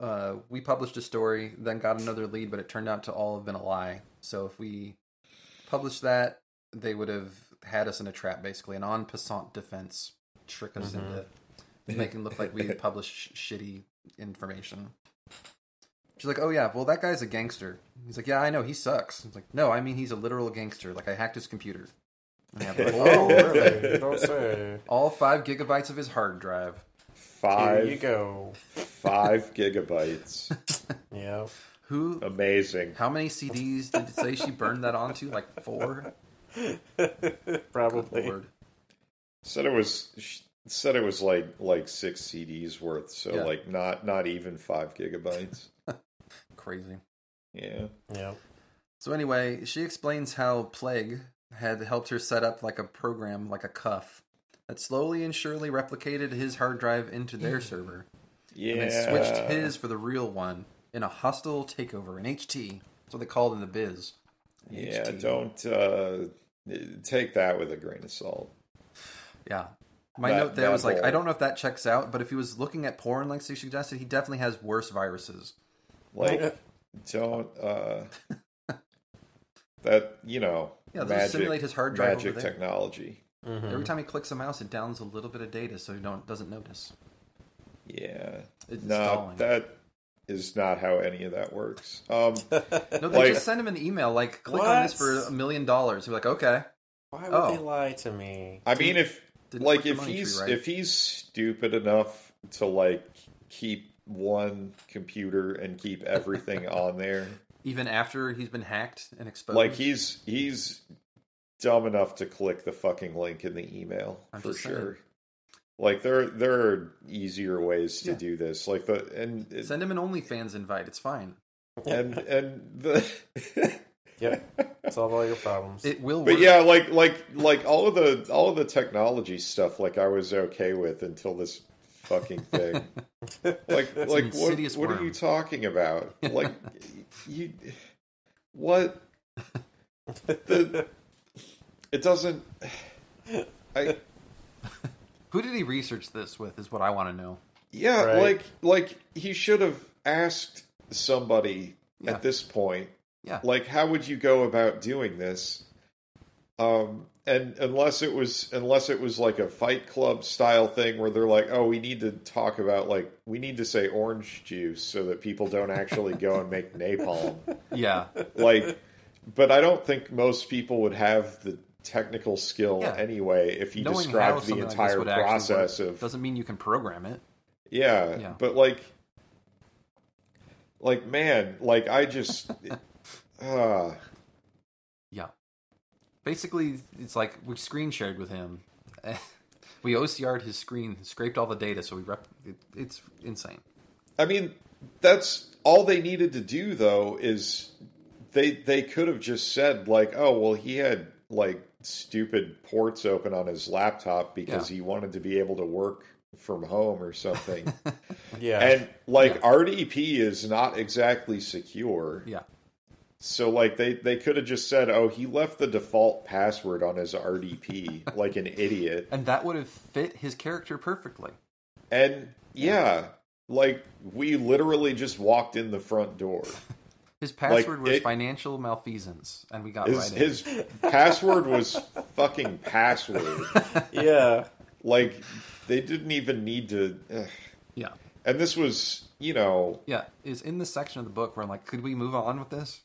uh, we published a story, then got another lead, but it turned out to all have been a lie. So if we published that, they would have had us in a trap, basically, an en passant defense, trick us Mhm. into making it look like we had published shitty information. She's like, "Oh yeah, well that guy's a gangster." He's like, "Yeah, I know, he sucks." It's like, "No, I mean he's a literal gangster. Like I hacked his computer." And like, Oh, really? Don't say. all five gigabytes of his hard drive. Here you go. five gigabytes Yeah, Who? amazing How many CDs did it say she burned that onto? Like four. probably. Said it was said it was like like six CDs worth so Yeah. like not not even five gigabytes Crazy. yeah Yeah, So anyway, she explains how Plague had helped her set up like a program, like a cuff, that slowly and surely replicated his hard drive into their server. yeah and then switched his for the real one in a hostile takeover in HT. That's what they called it in the biz. yeah HT. don't uh take that with a grain of salt Yeah. My That- note there that was like, whole- I don't know if that checks out, but if he was looking at porn like she suggested, he definitely has worse viruses. like don't uh that you know Yeah, those magic, simulate his hard drive magic over there. technology Mhm. Every time he clicks a mouse, it downloads a little bit of data, so he don't doesn't notice. yeah It's no installing. that is not how any of that works um No, they Like- just send him an email like, click on this for a million dollars. He's like, okay. Why would Oh. they lie to me? I mean, if Didn't like if he's tree right. if he's stupid enough to like keep one computer and keep everything on there, Even after he's been hacked and exposed. like he's he's dumb enough to click the fucking link in the email I'm for just saying. sure. Like there there are easier ways to Yeah. do this. Like the and Send him an OnlyFans invite. It's fine. and and the Yep. Solve all your problems. It will. But work. yeah, like like like all of the all of the technology stuff, like I was okay with until this fucking thing. like an like what what are you talking about? Like you what the it doesn't I Who did he research this with? Is what I want to know. yeah, Right. like like he should have asked somebody Yeah. at this point Yeah. like how would you go about doing this um and unless it was unless it was like a fight club style thing where they're like oh we need to talk about like we need to say orange juice so that people don't actually go and make napalm Yeah. like but i don't think most people would have the technical skill Yeah. anyway if you Knowing described the something like entire process work of doesn't mean you can program it. yeah, Yeah. but like, like man, like I just, uh, Yeah. Basically, it's like we screen shared with him. we OCR'd his screen, scraped all the data, so we rep. It, it's insane. I mean, that's all they needed to do though is they they could have just said like, oh well, he had like stupid ports open on his laptop because Yeah. he wanted to be able to work from home or something. yeah. and like RDP is not exactly secure. Yeah. So like they they could have just said, "Oh, he left the default password on his RDP like an idiot." And that would have fit his character perfectly. And yeah, like we literally just walked in the front door. His password was it- financial malfeasance, and we got His right his password was fucking password. yeah. Like they didn't even need to ugh. Yeah. And this was, you know, Yeah. Is in the section of the book where I'm like, could we move on with this?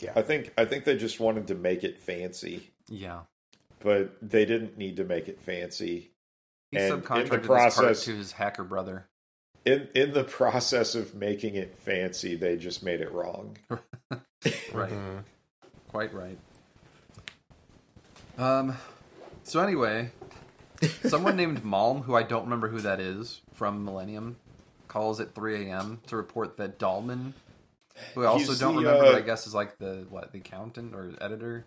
Yeah. I think I think they just wanted to make it fancy, Yeah. but they didn't need to make it fancy. He And in the subcontracted this process- part to his hacker brother. In in the process of making it fancy, they just made it wrong. Right. Mhm. Quite right. Um. So anyway, someone named Malm, who I don't remember who that is, from Millennium, calls at 3 a.m. to report that Dahlman, who I also He's don't the, remember, uh, but I guess is like the what the accountant or editor.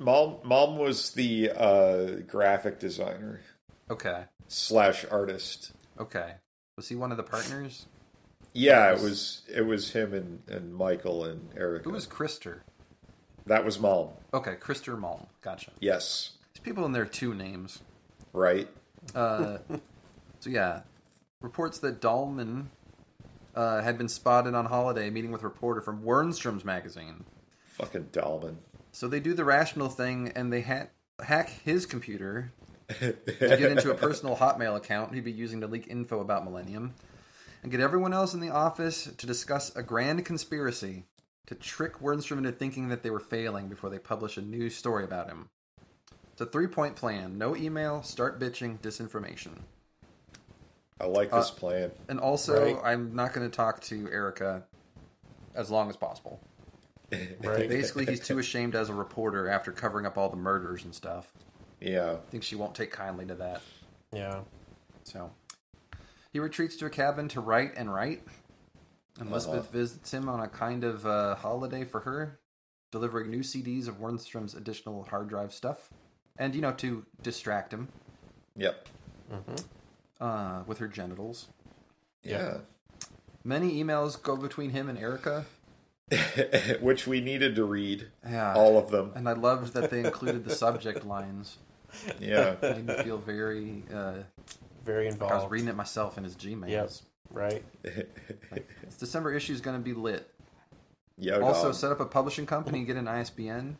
Malm Malm was the uh, graphic designer Okay. slash artist. Okay. Was he one of the partners? Yeah, it was it was him and, and Michael and Eric. Who was Christer? that was Malm. Okay, Christer Malm. Gotcha. Yes, There's people in there two names. right. Uh, so yeah, reports that Dahlman uh, had been spotted on holiday meeting with a reporter from Wennerström's magazine. Fucking Dahlman. So they do the rational thing and they ha- hack his computer to get into a personal Hotmail account he'd be using to leak info about Millennium, and get everyone else in the office to discuss a grand conspiracy to trick Wennerström into thinking that they were failing before they publish a new story about him. It's a three point plan no email, start bitching, disinformation. I like this Uh, plan. And also, Right. I'm not going to talk to Erica as long as possible. Right. Basically, he's too ashamed as a reporter after covering up all the murders and stuff. Yeah. I think she won't take kindly to that. Yeah. So he retreats to a cabin to write and write. And Elizabeth Uh-huh. visits him on a kind of uh, holiday for her, delivering new CDs of Wennerström's additional hard drive stuff, and you know to distract him Yep. uh, with her genitals. Yeah. Many emails go between him and Erica. Which we needed to read Yeah, all of them. and I loved that they included the subject lines. Yeah. Made me feel very. Uh, Very like involved. I was reading it myself in his Gmail. Yes. Right. This December issue is going to be lit. Yo, also, dog. set up a publishing company and get an ISBN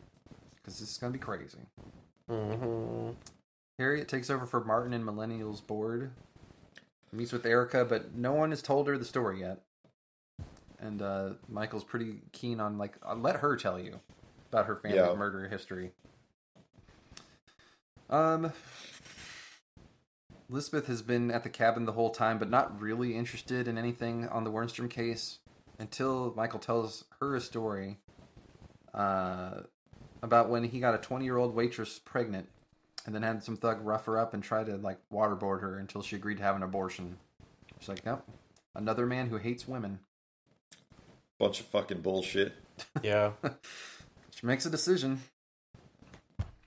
because this is going to be crazy. Mm-hmm. Harriet takes over for Martin and Millennials board. Meets with Erica, but no one has told her the story yet. And uh, Michael's pretty keen on like uh, let her tell you about her family Yeah. murder history. Um, Elizabeth has been at the cabin the whole time, but not really interested in anything on the Wennerström case until Michael tells her a story uh, about when he got a 20 year old waitress pregnant and then had some thug rough her up and try to like waterboard her until she agreed to have an abortion. She's like, nope, another man who hates women. Bunch of fucking bullshit. Yeah. She makes a decision.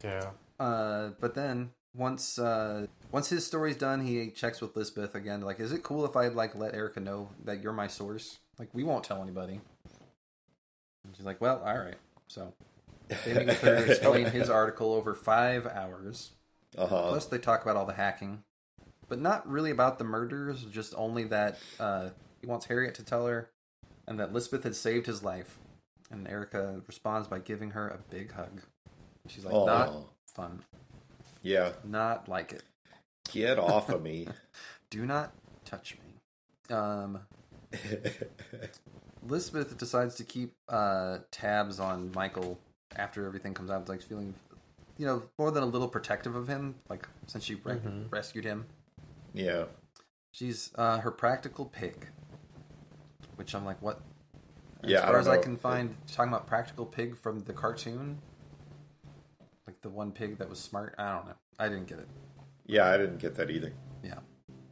Yeah. Uh, but then once uh, once his story's done, he checks with Lisbeth again. Like, is it cool if I like let Erica know that you're my source? Like, we won't tell anybody. And she's like, well, all right. So they with her, explain his article over five hours. Uh huh. Plus, they talk about all the hacking, but not really about the murders. Just only that uh, he wants Harriet to tell her, and that Lisbeth had saved his life. And Erica responds by giving her a big hug. She's like, "Not fun. Yeah. Not like it. Get off of me. Do not touch me." Um, Lisbeth decides to keep uh, tabs on Michael after everything comes out. It's Like feeling, you know, more than a little protective of him. Like since she re- Mhm. rescued him. yeah. She's uh, her practical pig, which I'm like, what? As Yeah, I far don't as I can find, talking about practical pig from the cartoon, like the one pig that was smart. I don't know. I didn't get it. Yeah, I didn't get that either. Yeah.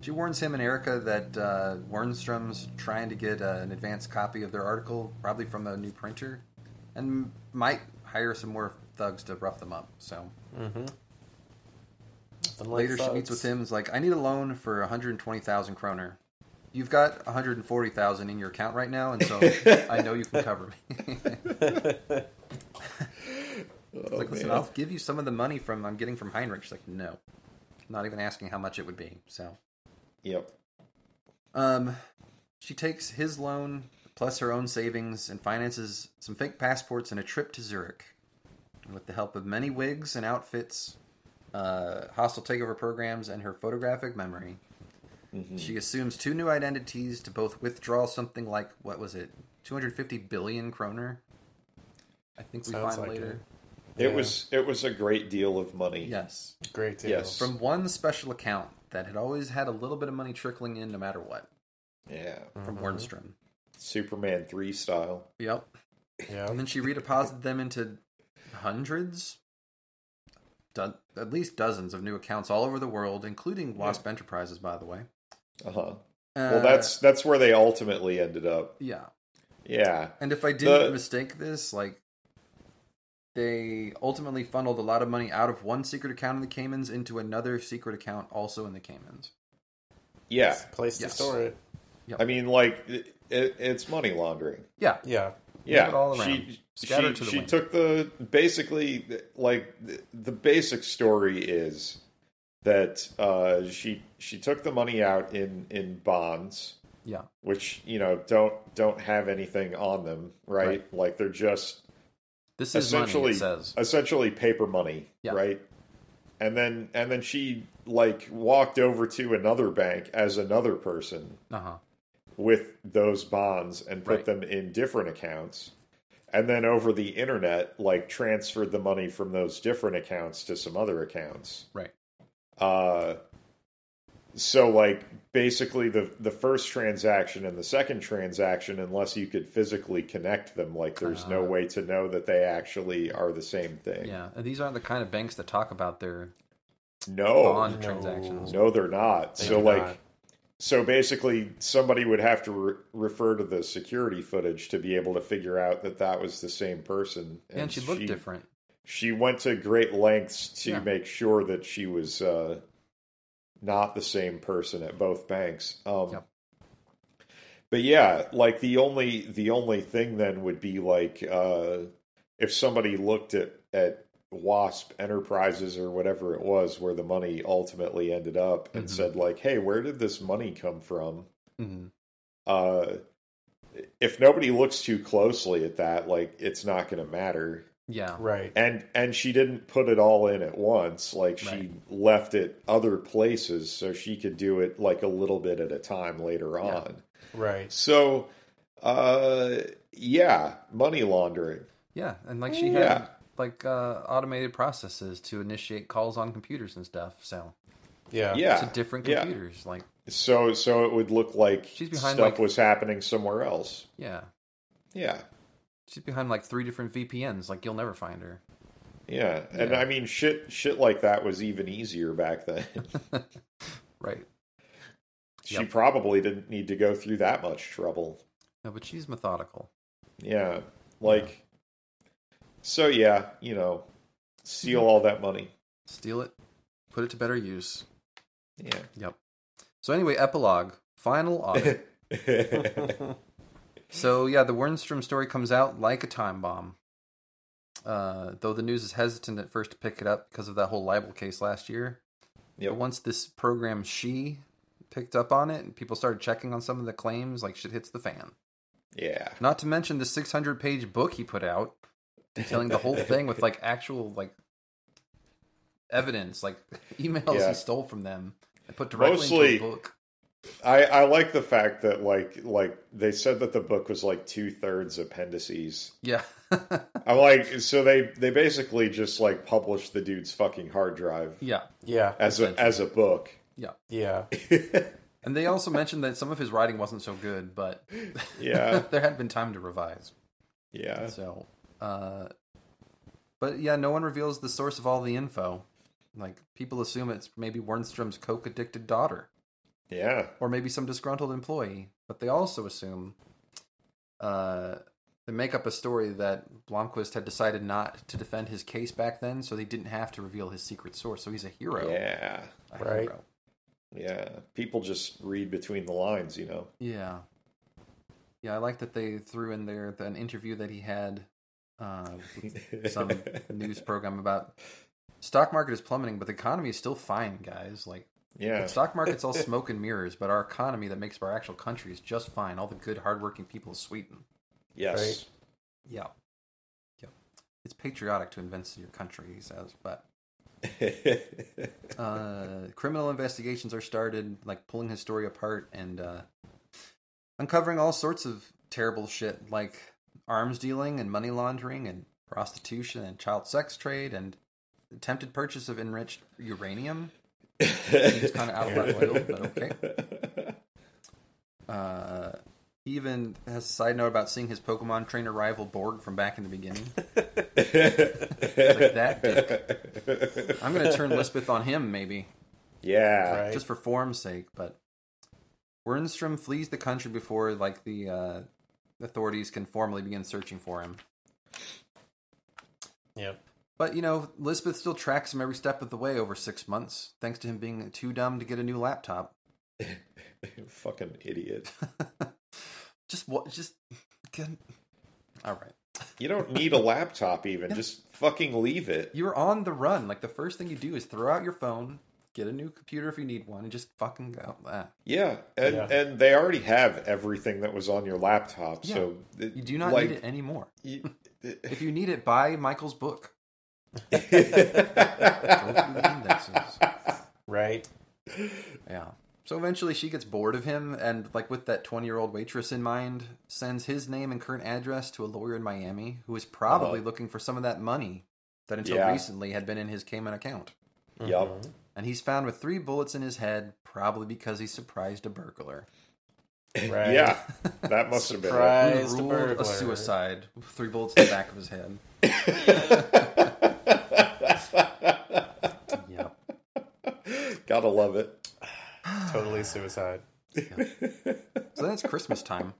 She warns him and Erica that uh, Wennerström's trying to get uh, an advanced copy of their article, probably from a new printer, and might hire some more thugs to rough them up. So Mm-hmm. later, she meets with him. Is like, I need a loan for 120,000 kroner. You've got 140,000 in your account right now, and so I know you can cover me. Oh, like, listen, man. I'll give you some of the money from I'm getting from Heinrich. She's like, no, not even asking how much it would be. So, Yep. um, she takes his loan plus her own savings and finances some fake passports and a trip to Zurich. And with the help of many wigs and outfits, uh, hostile takeover programs, and her photographic memory, Mhm. she assumes two new identities to both withdraw something like what was it, 250 billion kroner? I think we Sounds find like later. It Yeah. was it was a great deal of money. Yes, great deal. Yes. from one special account that had always had a little bit of money trickling in, no matter what, Yeah. from Mhm. Wennerström. Superman three style. Yep. Yeah. And then she redeposited them into hundreds, do- at least dozens of new accounts all over the world, including Wasp Enterprises, by the way. Uh huh. Uh, Well, that's that's where they ultimately ended up. yeah. Yeah. And if I didn't The- mistake this, like they ultimately funneled a lot of money out of one secret account in the Caymans into another secret account also in the Caymans. Yeah. It's a place Yes. to store it. I mean, like it, it, it's money laundering. Yeah. Yeah. Yeah, it all around. she Scatter she, to the she wind. took the basically like the, the basic story is that uh, she she took the money out in in bonds, Yeah. which you know don't don't have anything on them, right? Right. Like they're just This is money, essentially it says. essentially paper money, Yeah. right? And then and then she like walked over to another bank as another person Uh huh. with those bonds and put Right. them in different accounts and then over the internet like transferred the money from those different accounts to some other accounts Right. uh so like basically the the first transaction and the second transaction unless you could physically connect them like there's no Uh. way to know that they actually are the same thing Yeah. And these aren't the kind of banks that talk about their no bond no. transactions. no they're not They so like not. So basically, somebody would have to re- refer to the security footage to be able to figure out that that was the same person. And, she looked different. She went to great lengths to Yeah. make sure that she was uh, not the same person at both banks. Um, Yep. But yeah, like the only the only thing then would be like uh, if somebody looked at at Wasp Enterprises or whatever it was where the money ultimately ended up and Mhm. said like, "Hey, where did this money come from?" hmm Uh, if nobody looks too closely at that, like it's not going to matter. Yeah. Right. And and she didn't put it all in at once. Like she Right. left it other places so she could do it like a little bit at a time later Yeah. on. Right. So, uh, yeah, money laundering. Yeah. And like she Yeah. had like uh, automated processes to initiate calls on computers and stuff. So Yeah. Yeah, to different yeah. computers. Like, So so it would look like She's behind, stuff like- was happening somewhere else. yeah. Yeah. She's behind like three different VPNs. Like, you'll never find her. Yeah, and Yeah. I mean, shit, shit like that was even easier back then. right. she Yep. probably didn't need to go through that much trouble. No, but she's methodical. Yeah, like So yeah, you know, steal mm-hmm. all that money. Steal it, put it to better use. Yeah. Yep. So anyway, epilogue, final audit. So yeah, the Wennerström story comes out like a time bomb. Uh, though the news is hesitant at first to pick it up because of that whole libel case last year. Yep. But once this program she picked up on it and people started checking on some of the claims, like shit hits the fan. yeah. Not to mention the 600 page book he put out detailing the whole thing with like actual like evidence, like emails Yeah. he stole from them and put directly Mostly- into a book. I, I like the fact that like like they said that the book was like two thirds appendices. Yeah. I'm like, so they they basically just like published the dude's fucking hard drive yeah. Yeah. as a as a book. Yeah. Yeah. and they also mentioned that some of his writing wasn't so good, but Yeah, there had been time to revise. yeah, So, uh, but yeah, no one reveals the source of all the info. Like people assume it's maybe Wennerström's coke addicted daughter, yeah. or maybe some disgruntled employee. But they also assume, uh, they make up a story that Blomkvist had decided not to defend his case back then, so they didn't have to reveal his secret source. So he's a hero. Yeah, A Right. hero. yeah. People just read between the lines, you know. Yeah. Yeah, I like that they threw in there an interview that he had uh, with some news program about stock market is plummeting, but the economy is still fine, guys. Like Yeah, the stock market's all smoke and mirrors, but our economy that makes up our actual country is just fine. All the good, hardworking people of Sweden. yes. Yeah. Yeah. It's patriotic to invest in your country, he says, but uh, criminal investigations are started, like pulling his story apart and uh, uncovering all sorts of terrible shit, like arms dealing and money laundering and prostitution and child sex trade and attempted purchase of enriched uranium. Seems kind of out of left field, but okay. Uh, he even has a side note about seeing his Pokemon trainer rival Borg from back in the beginning. like that dick. I'm going to turn Lisbeth on him, maybe. yeah, Right. just for form's sake. But Wennerström flees the country before like the uh, authorities can formally begin searching for him. Yep. But you know, Lisbeth still tracks him every step of the way over six months, thanks to him being too dumb to get a new laptop. fucking idiot. Just what? Just get. All right. You don't need a laptop even. Just fucking leave it. You're on the run. Like the first thing you do is throw out your phone, get a new computer if you need one, and just fucking go. Ah. Yeah, and Yeah. and they already have everything that was on your laptop, so it- You do not like, need it anymore. you- If you need it, buy Michael's book. Go through the indexes. Right. Yeah. So eventually she gets bored of him and, like, with that 20 year old waitress in mind, sends his name and current address to a lawyer in Miami who is probably Uh-huh. looking for some of that money that until Yeah. recently had been in his Cayman account. Yup. And he's found with three bullets in his head, probably because he surprised a burglar. Right. Yeah, that must have been. It. Surprise. Surprised Ruled a a suicide with three bullets in the back of his head. Yep. Gotta love it. Totally suicide. So then it's Christmas time.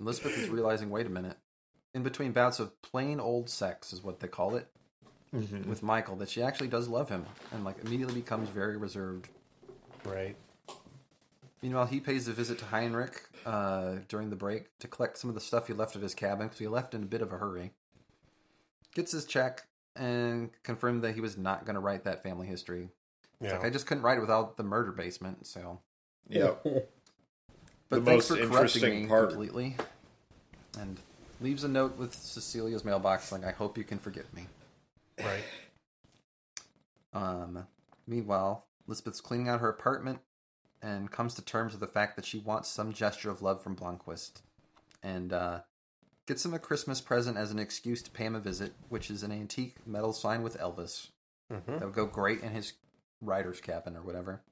Elizabeth is realizing, wait a minute. In between bouts of plain old sex, is what they call it, with Michael, that she actually does love him and like immediately becomes very reserved. Right. Meanwhile, he pays a visit to Heinrich uh, during the break to collect some of the stuff he left at his cabin because he left in a bit of a hurry. Gets his check and confirmed that he was not going to write that family history. Yeah. like I just couldn't write it without the murder basement, so. Yeah. But The thanks most for corrupting interesting me part. completely. And leaves a note with Cecilia's mailbox like, I hope you can forgive me. Right. Um, meanwhile, Lisbeth's cleaning out her apartment and comes to terms with the fact that she wants some gesture of love from Blomkvist. And uh, gets him a Christmas present as an excuse to pay him a visit, which is an antique metal sign with Elvis. Mm-hmm. That would go great in his rider's cabin or whatever.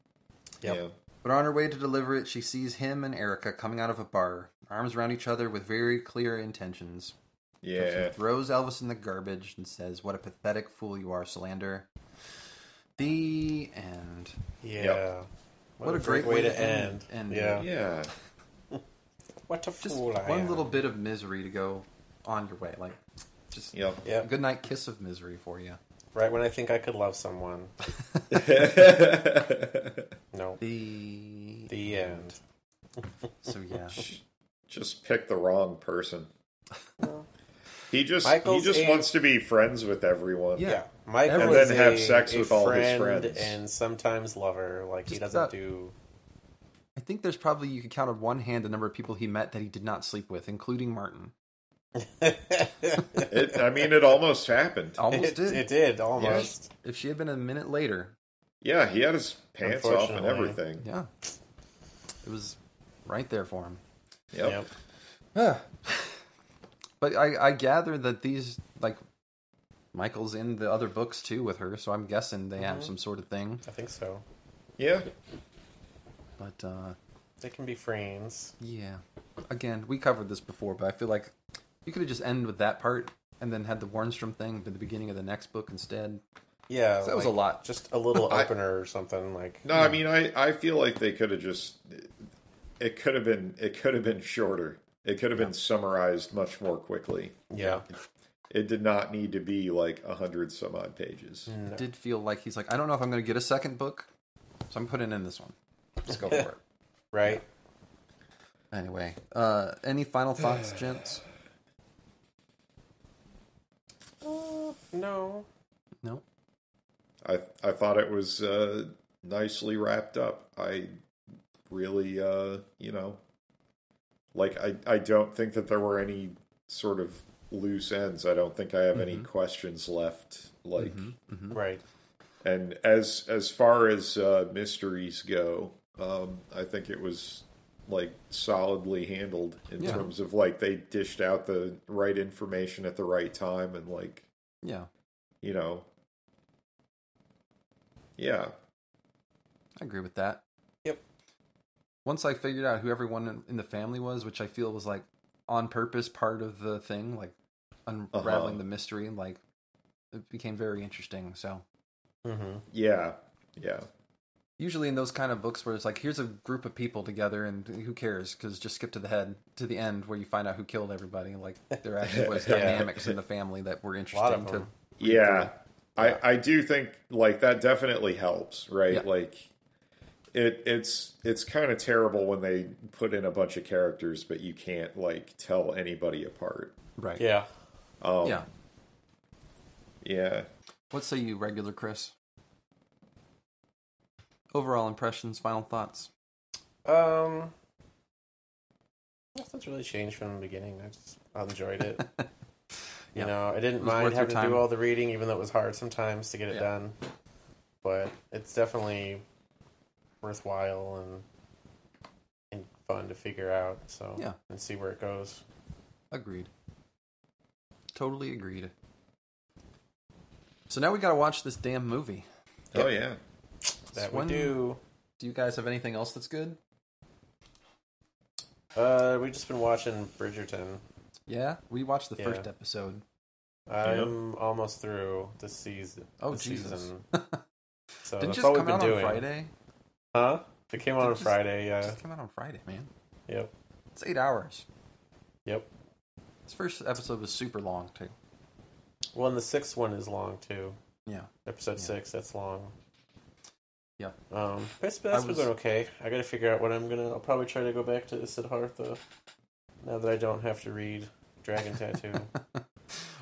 Yep. Yeah. But on her way to deliver it, she sees him and Erica coming out of a bar, arms around each other with very clear intentions. Yeah. She throws Elvis in the garbage and says, What a pathetic fool you are, Salander. The end. Yeah. What, a great, way to end. And yeah. Yeah. What a Just fool I one am. little bit of misery to go on your way. Like, Just Yep. Yeah. a good night kiss of misery for you. Right when I think I could love someone. No. The The end. so yeah. just pick the wrong person. He just Michael's he just a- wants to be friends with everyone. Yeah. Yeah. Michael And is then have a- sex a with all his friend friends. and sometimes lover. Like he Just doesn't that- do. I think there's probably you could count on one hand the number of people he met that he did not sleep with, including Martin. It, I mean, it almost happened. Almost it, did. it did almost. If she had been a minute later, Yeah, he had his pants off and everything. yeah, it was right there for him. Yep. Yep. but I, I gather that these like Michael's in the other books too with her, so I'm guessing they have Mhm. some sort of thing. I think so. Yeah. But uh, They can be friends. yeah, again, we covered this before, but I feel like you could have just ended with that part and then had the Wennerström thing at the beginning of the next book instead. Yeah, That was a lot. Just a little I- opener or something like. No, I mean, I, I feel like they could have just. It could have been. It could have been shorter. It could have been summarized much more quickly. Yeah. It did not need to be like a hundred some odd pages. No. It did feel like he's like, I don't know if I'm going to get a second book, so I'm putting in this one. Let's go for it. Right. Anyway, uh, any final thoughts, gents? No. No. I I thought it was uh, nicely wrapped up. I really, uh, you know, like I I don't think that there were any sort of loose ends. I don't think I have any Mhm. questions left. Like, Mm-hmm. Right. and as as far as uh, mysteries go, um, I think it was like solidly handled in Yeah. terms of like they dished out the right information at the right time and like Yeah, you know, yeah. I agree with that. Yep. Once I figured out who everyone in- in the family was, which I feel was like on purpose part of the thing, like unraveling Uh-huh. the mystery, and like it became very interesting. So Mm-hmm. Yeah, yeah, usually in those kind of books where it's like here's a group of people together and who cares because just skip to the head to the end where you find out who killed everybody like there actually was Yeah. dynamics in the family that were interesting to yeah. Yeah. I I do think like that definitely helps, right? Yeah. Like it it's it's kind of terrible when they put in a bunch of characters, but you can't like tell anybody apart. right Yeah. Um, yeah yeah. what say you regular chris overall impressions final thoughts Um. Nothing's really changed from the beginning. I just enjoyed it. Yeah. You know, I didn't It was worth mind having to do all the reading, even though it was hard sometimes to get it Yeah. done. But it's definitely worthwhile and and fun to figure out. So Yeah. and see where it goes. agreed totally agreed so now we gotta watch this damn movie Oh yeah. That When- we do. do you guys have anything else that's good Uh, we've just been watching Bridgerton. yeah we watched the Yeah. first episode I'm almost through the season. Oh, the Jesus. Season. So didn't that's just all we've come been out on doing. friday Huh? It came out on Just- Friday. Yeah. just came out on friday man Yep. it's eight hours Yep. This first episode was super long too. Well, and the sixth one is long too. Yeah. Episode Yeah. six, that's long. Yeah. Um, but it's, that's I was- going okay. I got to figure out what I'm gonna. I'll probably try to go back to Siddhartha now that I don't have to read Dragon Tattoo.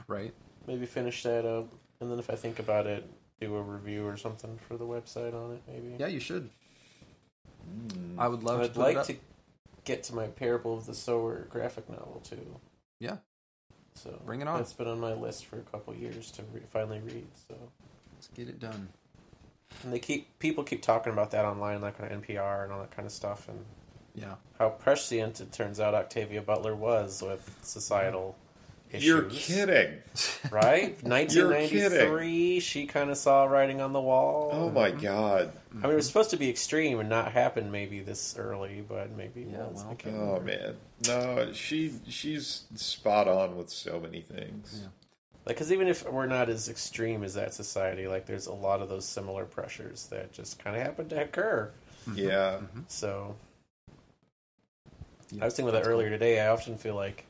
right. maybe finish that up, and then if I think about it, do a review or something for the website on it. Maybe. Yeah, you should. Mm. I would love I'd put like to get to my Parable of the Sower graphic novel too. Yeah. So Bring it on. That's been on my list for a couple years to re- finally read. So. Let's get it done. And they keep people keep talking about that online, like on NPR and all that kind of stuff, and Yeah. how prescient it turns out Octavia Butler was with societal issues. You're kidding. right? You're 1993, she kind of saw writing on the wall. Oh my mm-hmm. god. I mean, it was supposed to be extreme and not happen maybe this early, but maybe Yeah, well. Oh remember. man. No, she she's spot on with so many things. Yeah. Like, because even if we're not as extreme as that society, like, there's a lot of those similar pressures that just kind of happen to occur. Yeah. So Yeah, I was thinking about that that's earlier today. I often feel like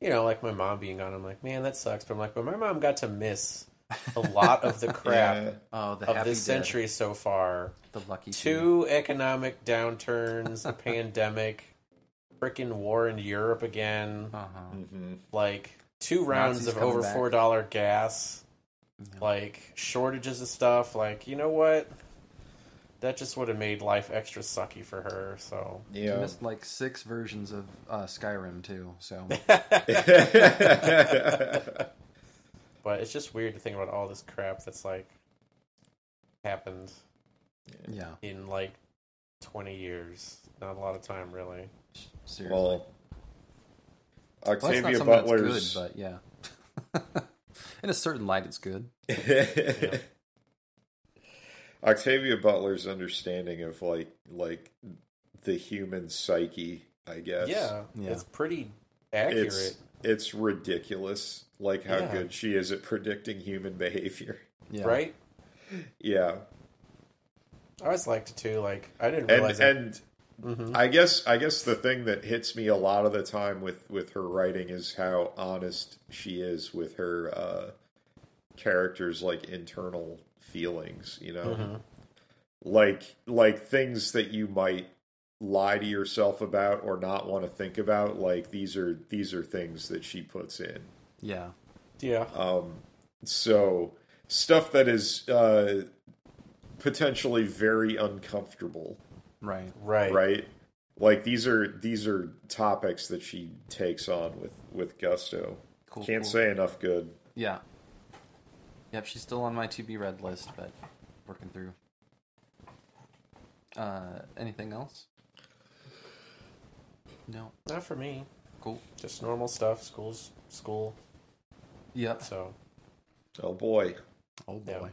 you know, like my mom being gone, I'm like, man, that sucks. But I'm like, but my mom got to miss a lot of the crap Yeah. Oh, the of this dead. century so far. the lucky Two economic downturns, a pandemic, freaking war in Europe again, Uh huh. hmm like two rounds Nazis of over back. four dollar gas, like shortages of stuff. Like, you know what? That just would have made life extra sucky for her. So You Yeah. missed like six versions of uh, Skyrim too. So But it's just weird to think about all this crap that's like happened yeah, in like 20 years. Not a lot of time, really. seriously. well, Well, that's not Octavia something that's Butler's good, but yeah. In a certain light, it's good. Octavia Butler's understanding of like like the human psyche, I guess. Yeah, Yeah. it's pretty accurate. It's it's ridiculous like how Yeah. good she is at predicting human behavior. Yeah. Right? Yeah. I always liked it too. Like, I didn't And realize that. and Mhm. I guess I guess the thing that hits me a lot of the time with with her writing is how honest she is with her uh characters like internal feelings, you know? Mhm. Like like things that you might lie to yourself about or not want to think about, like these are these are things that she puts in. Yeah. Yeah. Um so stuff that is uh potentially very uncomfortable Right. Right. right like these are these are topics that she takes on with with gusto Cool. can't cool. say enough good Yeah. Yep, she's still on my to be read list, but working through. Uh, anything else? No. Not for me. Cool. Just normal stuff. School's school. Yep. So, oh boy Oh Yeah. boy.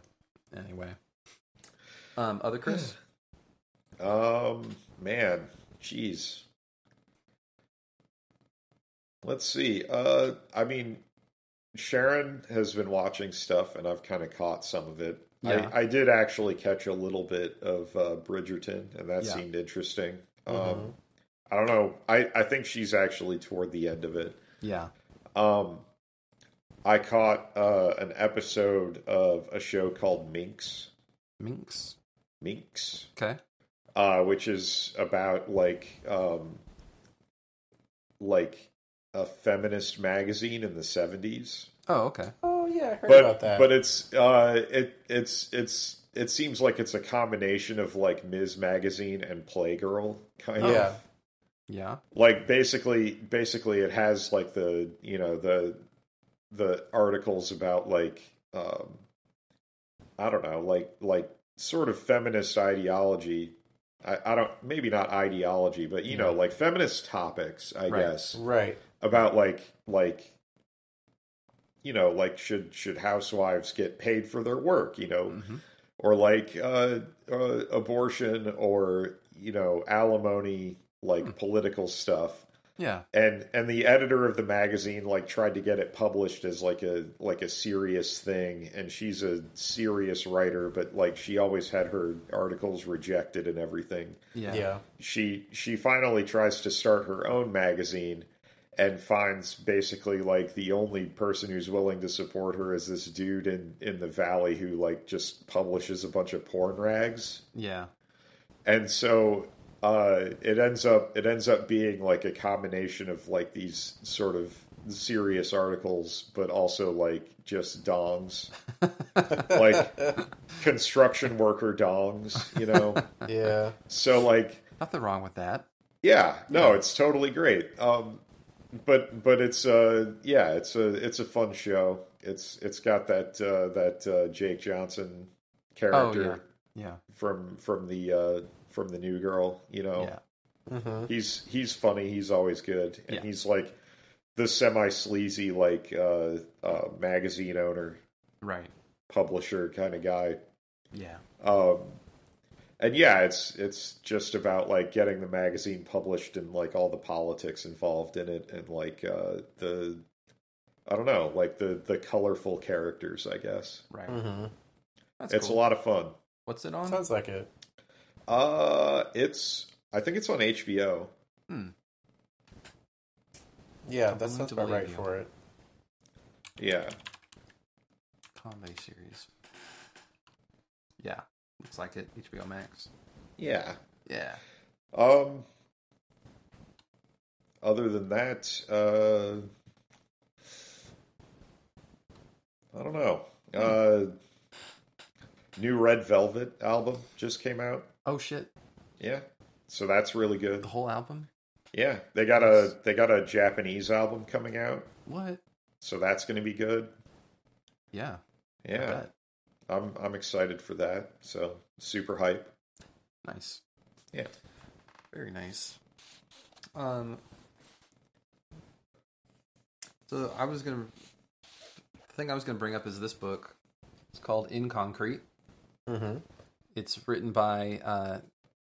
Anyway. Um, other Chris? um man jeez let's see uh i mean sharon has been watching stuff and i've kind of caught some of it Yeah. I, I did actually catch a little bit of uh, bridgerton and that Yeah. seemed interesting Mhm. um i don't know i i think she's actually toward the end of it Yeah. Um, I caught uh, an episode of a show called Minx. Minx. Minx, Okay. Uh, which is about like um, like a feminist magazine in the seventies. Oh, okay. oh yeah, I heard But about that. but it's uh, it it's it's it seems like it's a combination of like Ms. Magazine and Playgirl kind Yeah. of. Yeah. like basically basically it has like the you know the the articles about like um i don't know like like sort of feminist ideology i, I don't maybe not ideology but you know like feminist topics i Right. guess right. about like like you know like should should housewives get paid for their work you know Mhm. or like uh, uh abortion or you know alimony like political stuff Yeah. and and the editor of the magazine like tried to get it published as like a like a serious thing and she's a serious writer but like she always had her articles rejected and everything Yeah. Yeah. she she finally tries to start her own magazine and finds basically like the only person who's willing to support her is this dude in in the valley who like just publishes a bunch of porn rags Yeah. and so uh it ends up it ends up being like a combination of like these sort of serious articles but also like just dongs like construction worker dongs you know Yeah. so like Nothing wrong with that. yeah no it's totally great um but but it's uh yeah it's a it's a fun show it's it's got that uh that uh jake johnson Oh character yeah. Yeah. from from the uh from the new girl you know Yeah. hmm he's he's funny he's always good and Yeah. he's like the semi sleazy like uh uh magazine owner Right. publisher kind of guy Yeah. um and yeah it's it's just about like getting the magazine published and like all the politics involved in it and like uh the i don't know like the the colorful characters i guess Right. hmm That's it's cool. a lot of fun What's it on? Sounds like it. Uh it's i think it's on hbo Hmm. Yeah, I'm that sounds about right you. for it. Yeah. Comedy series. Yeah, looks like it. HBO Max. Yeah. Yeah. Um. Other than that, uh, I don't know. Uh, new Red Velvet album just came out. Oh shit! Yeah, so that's really good. The whole album. Yeah, they got a they got a Japanese album coming out, What? so that's going to be good. Yeah. Yeah. I'm I'm excited for that. So super hype. Nice. Yeah. Very nice. Um. So I was gonna. The thing I was gonna bring up is this book. It's called In Concrete. Mm-hmm. It's written by uh,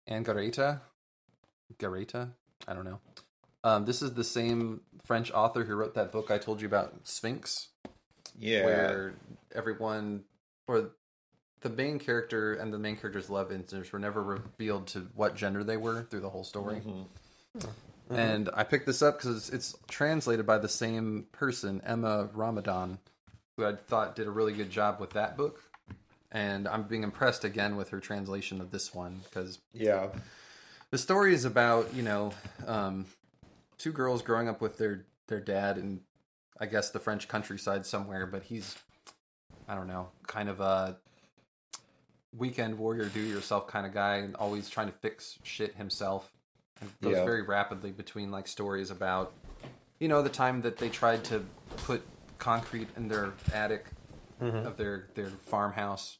Anne Garréta. Garréta? I don't know. Um, this is the same French author who wrote that book I told you about, Sphinx, Yeah, where everyone, or the main character and the main character's love interests were never revealed to what gender they were through the whole story. Mhm. And I picked this up because it's translated by the same person, Emma Ramadan, who I thought did a really good job with that book. And I'm being impressed again with her translation of this one because yeah, the story is about you know um, two girls growing up with their their dad in I guess the French countryside somewhere, but he's I don't know, kind of a weekend warrior, do yourself kind of guy, and always trying to fix shit himself. And goes Yeah. very rapidly between like stories about you know the time that they tried to put concrete in their attic Mm-hmm. of their their farmhouse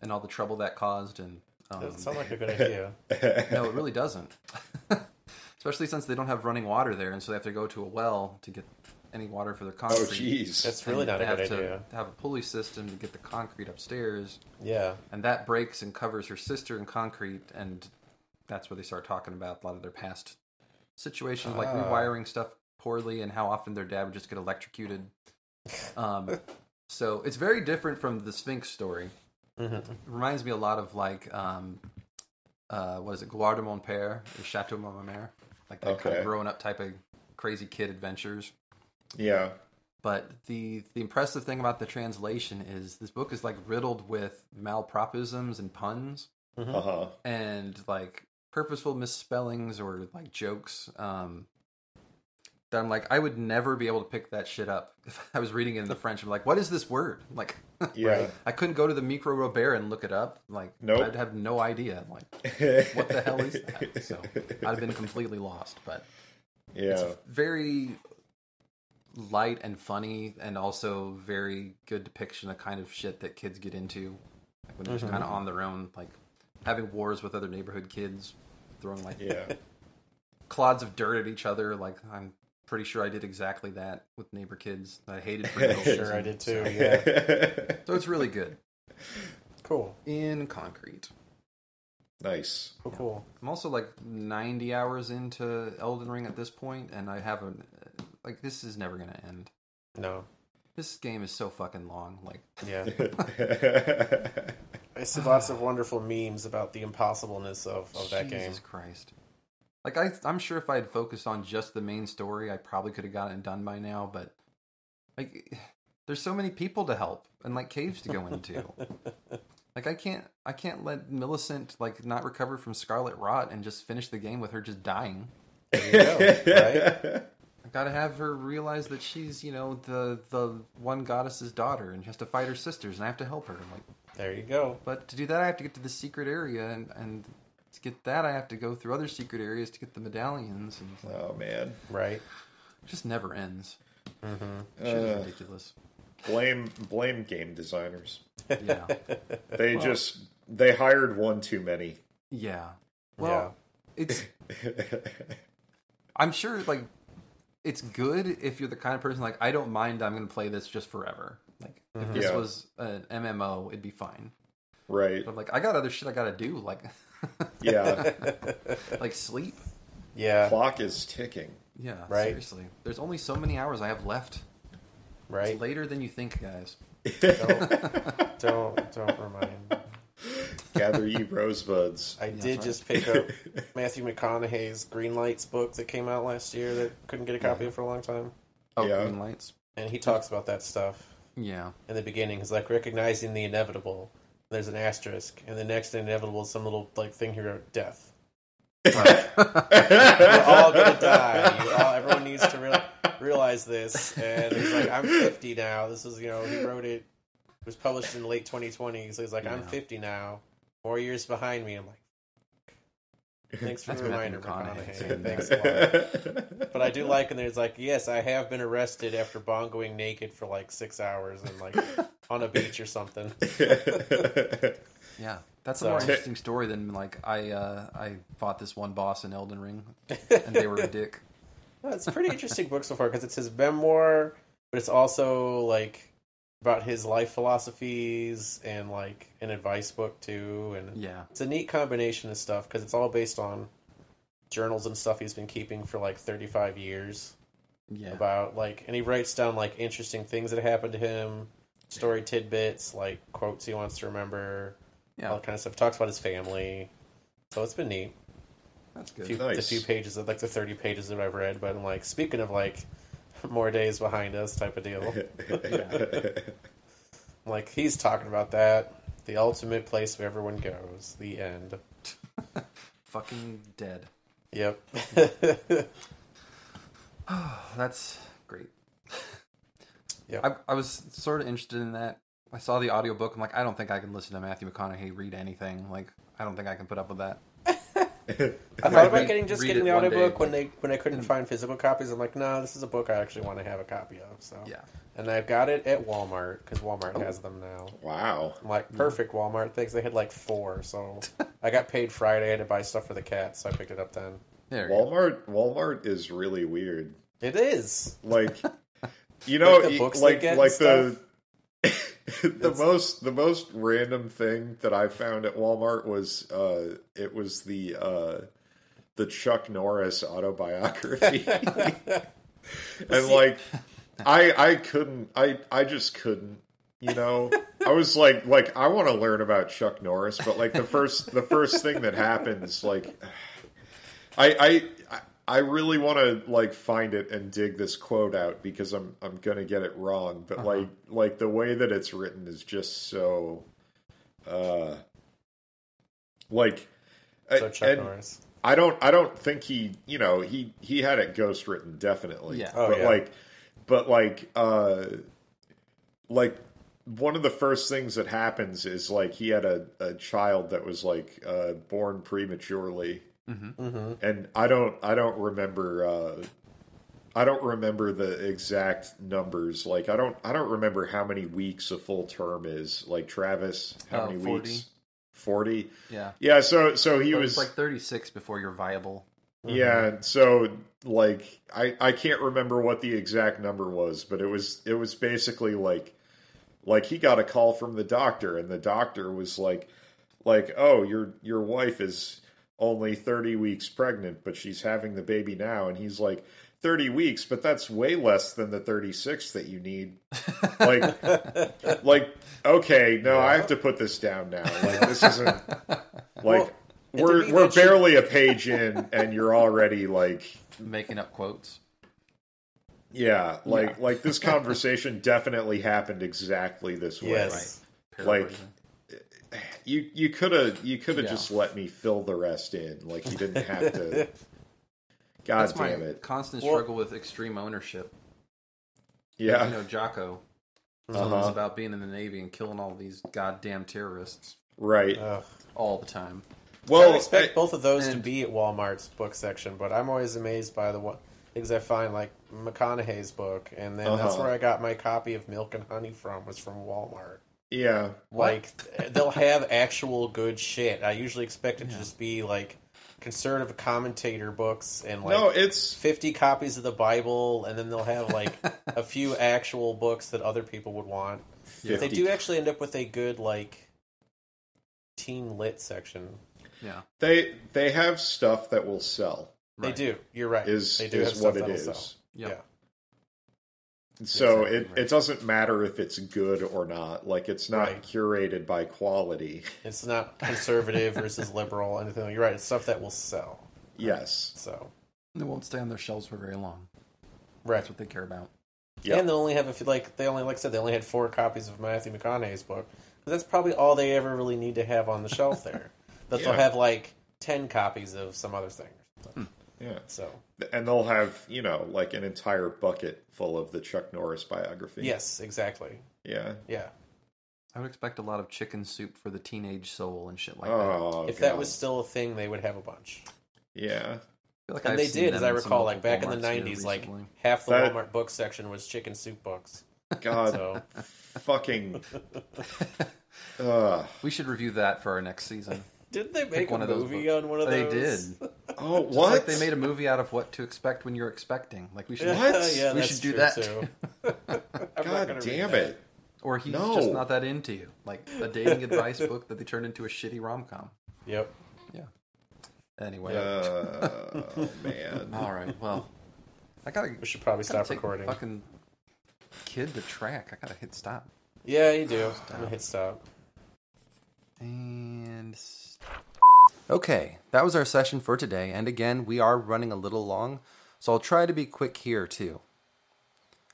and all the trouble that caused and um, That sounds like a good idea. no, it really doesn't. Especially since they don't have running water there, and so they have to go to a well to get any water for their concrete. oh jeez, That's really And not they a have good to idea. have a pulley system to get the concrete upstairs, Yeah. and that breaks and covers her sister in concrete, and that's where they start talking about a lot of their past situations, like Ah. rewiring stuff poorly, and how often their dad would just get electrocuted. Um, so it's very different from the Sphinx story. Mm-hmm. It reminds me a lot of like um uh what is it Gloire de mon père or Chateau de like that kind of growing up type of crazy kid adventures. Yeah, but the the impressive thing about the translation is this book is like riddled with malapropisms and puns. Uh huh, and like purposeful misspellings or like jokes. Um that I'm like I would never be able to pick that shit up if I was reading it in the French I'm like what is this word like yeah. I couldn't go to the Micro Robert and look it up. Like, Nope. I'd have no idea. Like, what the hell is that? So I'd have been completely lost. But yeah, very light and funny, and also very good depiction of kind of shit that kids get into like when they're just mm-hmm. kind of on their own, like having wars with other neighborhood kids, throwing like yeah, clods of dirt at each other. Like, I'm pretty sure I did exactly that with neighbor kids. I hated for Sure. I did too. Yeah. So it's really good Cool. in concrete. nice. Cool. Cool. I'm also like 90 hours into Elden Ring at this point, and I haven't. Like, this is never gonna end. No. This game is so fucking long. Like, Yeah. I see lots of wonderful memes about the impossibleness of, of that Jesus game. Jesus Christ. Like, I, I'm sure if I had focused on just the main story, I probably could have gotten it done by now. But like, there's so many people to help and like caves to go into. like, I can't, I can't let Millicent like not recover from Scarlet Rot and just finish the game with her just dying. There you go, right? I gotta have her realize that she's, you know, the the one goddess's daughter, and she has to fight her sisters, and I have to help her. Like, There you go. but to do that, I have to get to the secret area, and and to get that, I have to go through other secret areas to get the medallions, and oh man, Right. it just never ends. Mm-hmm. Uh. ridiculous. blame blame game designers. Yeah, They Well- just they hired one too many. yeah. Well, it's. I'm sure, like, it's good if you're the kind of person like I don't mind. I'm gonna play this just forever. Like, if this Yeah. was an MMO, it'd be fine. right? But like, I got other shit I gotta do, like, Yeah, like sleep. yeah. clock is ticking. Yeah, Right. seriously. There's only so many hours I have left. Right. It's later than you think, guys. Don't, don't don't remind. me. Gather ye rosebuds. I that's did right. just pick up Matthew McConaughey's Green Lights book that came out last year that couldn't get a copy of for a long time. Oh, Yeah. green lights. and he talks about that stuff Yeah. in the beginning. He's like recognizing the inevitable. There's an asterisk, and the next inevitable is some little like thing here, death. We're all gonna die. All, everyone needs to real, realize this. And he's like, I'm 50 now. This is, you know, he wrote it. It was published in late 2020. So he's like, I'm 50 now. Four years behind me. I'm like, thanks for That's the Matthew reminder, McConaughey McConaughey. Thanks a lot. But I do like, and there's like, yes, I have been arrested after bongoing naked for like six hours and like on a beach or something. Yeah. That's So- a more interesting story than like I uh, I fought this one boss in Elden Ring and they were a dick. No, it's a pretty interesting book so far because it's his memoir, but it's also like about his life philosophies and like an advice book too. And Yeah. it's a neat combination of stuff because it's all based on journals and stuff he's been keeping for like 35 years Yeah. about like, and he writes down like interesting things that happened to him, story tidbits, like quotes he wants to remember, all yeah. that kind of stuff. Talks about his family. So it's been neat That's a good. few, Nice. the few pages of like the 30 pages that I've read, but I'm like, speaking of like more days behind us type of deal, like he's talking about that. The ultimate place where everyone goes. The end. Fucking dead. Yep. That's great. Yeah. I, I was sort of interested in that. I saw the audiobook. I'm like, I don't think I can listen to Matthew McConaughey read anything. Like, I don't think I can put up with that. I thought about getting just getting the audiobook day. when they when I couldn't find physical copies. I'm like, no, this is a book I actually want to have a copy of. So Yeah. and I've got it at Walmart because Walmart Oh. has them now. wow. I'm like, perfect Walmart things. They had like four, so I got paid Friday. To buy stuff for the cat, so I picked it up then. There. you go. Walmart Walmart is really weird. It is. Like you know, Like the books like they get like and the the most the most random thing that I found at Walmart was uh it was the uh the Chuck Norris autobiography. and like I I couldn't I I just couldn't you know I was like like I want to learn about Chuck Norris but like the first the first thing that happens like I I I really want to like find it and dig this quote out because I'm I'm gonna get it wrong but Uh-huh. like like the way that it's written is just so uh like So Chuck and- Norris. I don't I don't think he you know he he had it ghost written definitely Yeah. Oh, but yeah. like but like uh like one of the first things that happens is like he had a, a child that was like uh born prematurely Mm-hmm. and I don't I don't remember uh I don't remember the exact numbers like I don't I don't remember how many weeks a full term is like Travis how Uh, many 40. weeks 40 Yeah. yeah so so he So was it's like 36 before you're viable. yeah, so like I I can't remember what the exact number was, but it was it was basically like like he got a call from the doctor and the doctor was like like oh your your wife is only 30 weeks pregnant but she's having the baby now and he's like 30 weeks but that's way less than the 36 that you need like like okay no I have to put this down now like this isn't like Well, we're we're that should- barely a page in and you're already like Making up quotes. yeah like Yeah. like this conversation definitely happened exactly this way Yes. Like, Paraphrasing. You you could have you could have Yeah. just let me fill the rest in like you didn't have to god That's my damn it constant Well- struggle with extreme ownership. yeah You know, Jocko. Uh-huh. It's about being in the Navy and killing all these goddamn terrorists right Ugh. all the time. Well, well I expect I- both of those to be at Walmart's book section, but I'm always amazed by the one things I find, like McConaughey's book, and then that's Uh-huh. where I got my copy of Milk and Honey from was from Walmart. Yeah Like they'll have actual good shit. I usually expect it Yeah. to just be like conservative commentator books and like no it's 50 copies of the Bible, and then they'll have like a few actual books that other people would want. They do actually end up with a good like teen lit section. Yeah. they they have stuff that will sell They Right. do. You're right. is they do have is stuff what it is. that'll. Yeah. Yeah. so Exactly it, right. it doesn't matter if it's good or not like it's not Right. curated by quality It's not conservative versus liberal, anything. You're right. It's stuff that will sell. yes So They won't stay on their shelves for very long. right. That's what they care about. Yeah. And they only have a few, like they only like I said they only had four copies of Matthew McConaughey's book. But that's probably all they ever really need to have on the shelf there. That they'll have like ten copies of some other thing. Yeah. So And they'll have, you know, like an entire bucket full of the Chuck Norris biography. yes, exactly. Yeah. Yeah. I would expect a lot of chicken soup for the teenage soul and shit like oh, that. Oh, if that was still a thing, they would have a bunch. Yeah. Like And I've they did, as I recall, like local back in the '90s, like half the That- Walmart book section was chicken soup books. God, So fucking. Ugh. we should review that for our next season. Did they make one a of those movie books. on one of They those? They did. Oh, Just what? like they made a movie out of what to expect when you're expecting. Like we should, What? yeah, We that's should do true, that. too. I'm not God damn read that. it. or he's No. just not that into you. Like a dating advice book that they turned into a shitty rom com. Yep. Yeah. Anyway, Uh, oh, man. all right. Well, I gotta, We should probably stop recording. fucking kid the track. I gotta hit stop. Yeah, you do. I'm gonna hit stop. Okay, that was our session for today. And again, we are running a little long, so I'll try to be quick here too.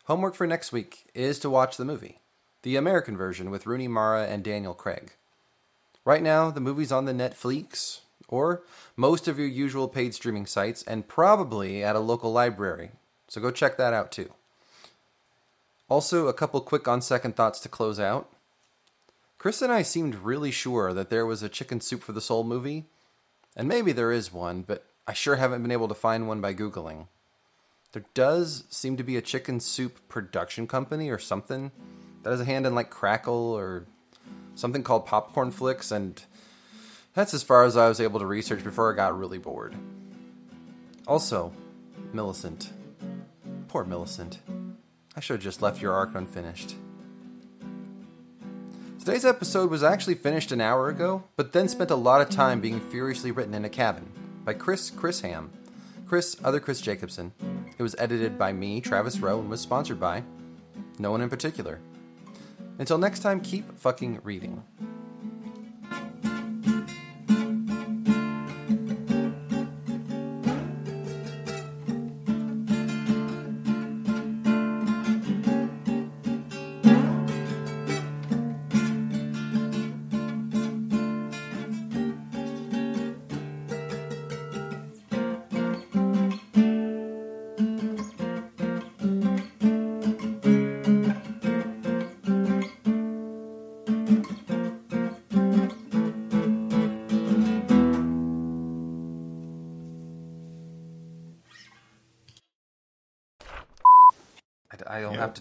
Homework for next week is to watch the movie, the American version with Rooney Mara and Daniel Craig. Right now, the movie's on the Netflix or most of your usual paid streaming sites, and probably at a local library. So go check that out too. Also, a couple quick on second thoughts to close out. Chris and I seemed really sure that there was a Chicken Soup for the Soul movie, and maybe there is one, but I sure haven't been able to find one by Googling. There does seem to be a chicken soup production company or something that has a hand in like Crackle or something called Popcornflix, and that's as far as I was able to research before I got really bored. Also, Millicent. Poor Millicent. I should have just left your arc unfinished. Today's episode was actually finished an hour ago, but then spent a lot of time being furiously written in a cabin by Chris Chris Ham. Chris, other Chris Jacobson. It was edited by me, Travis Rowe, and was sponsored by no one in particular. Until next time, keep fucking reading.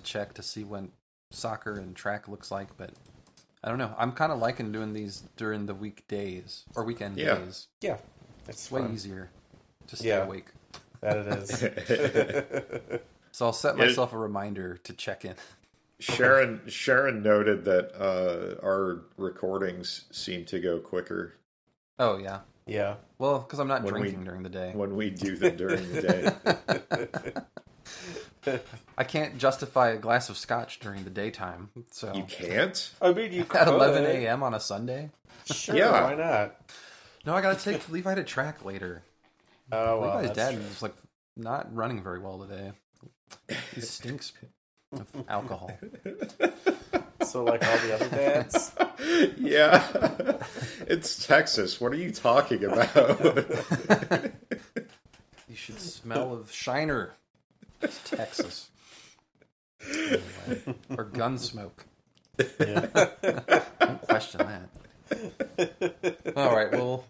Check to see when soccer and track looks like, but I don't know. I'm kind of liking doing these during the weekdays or weekend Yeah. days. Yeah, it's It's way fun. easier to stay Yeah. awake. That it is. So I'll set Yeah. myself a reminder to check in. Sharon Sharon noted that uh, our recordings seem to go quicker Oh yeah. yeah. Well, because I'm not When we- drinking during the day. when we do them during the day. I can't justify a glass of scotch during the daytime. So You can't? I mean, you at 11 a.m. on a Sunday. Sure, Yeah. why not? No, I gotta take Levi to track later. Oh, well, Levi's that's dad true. is like not running very well today. He stinks of alcohol. So, like all the other dads. Yeah. it's Texas. What are you talking about? You should smell of Shiner. It's Texas. Anyway. Or gun smoke. Yeah. Don't question that. All right, well,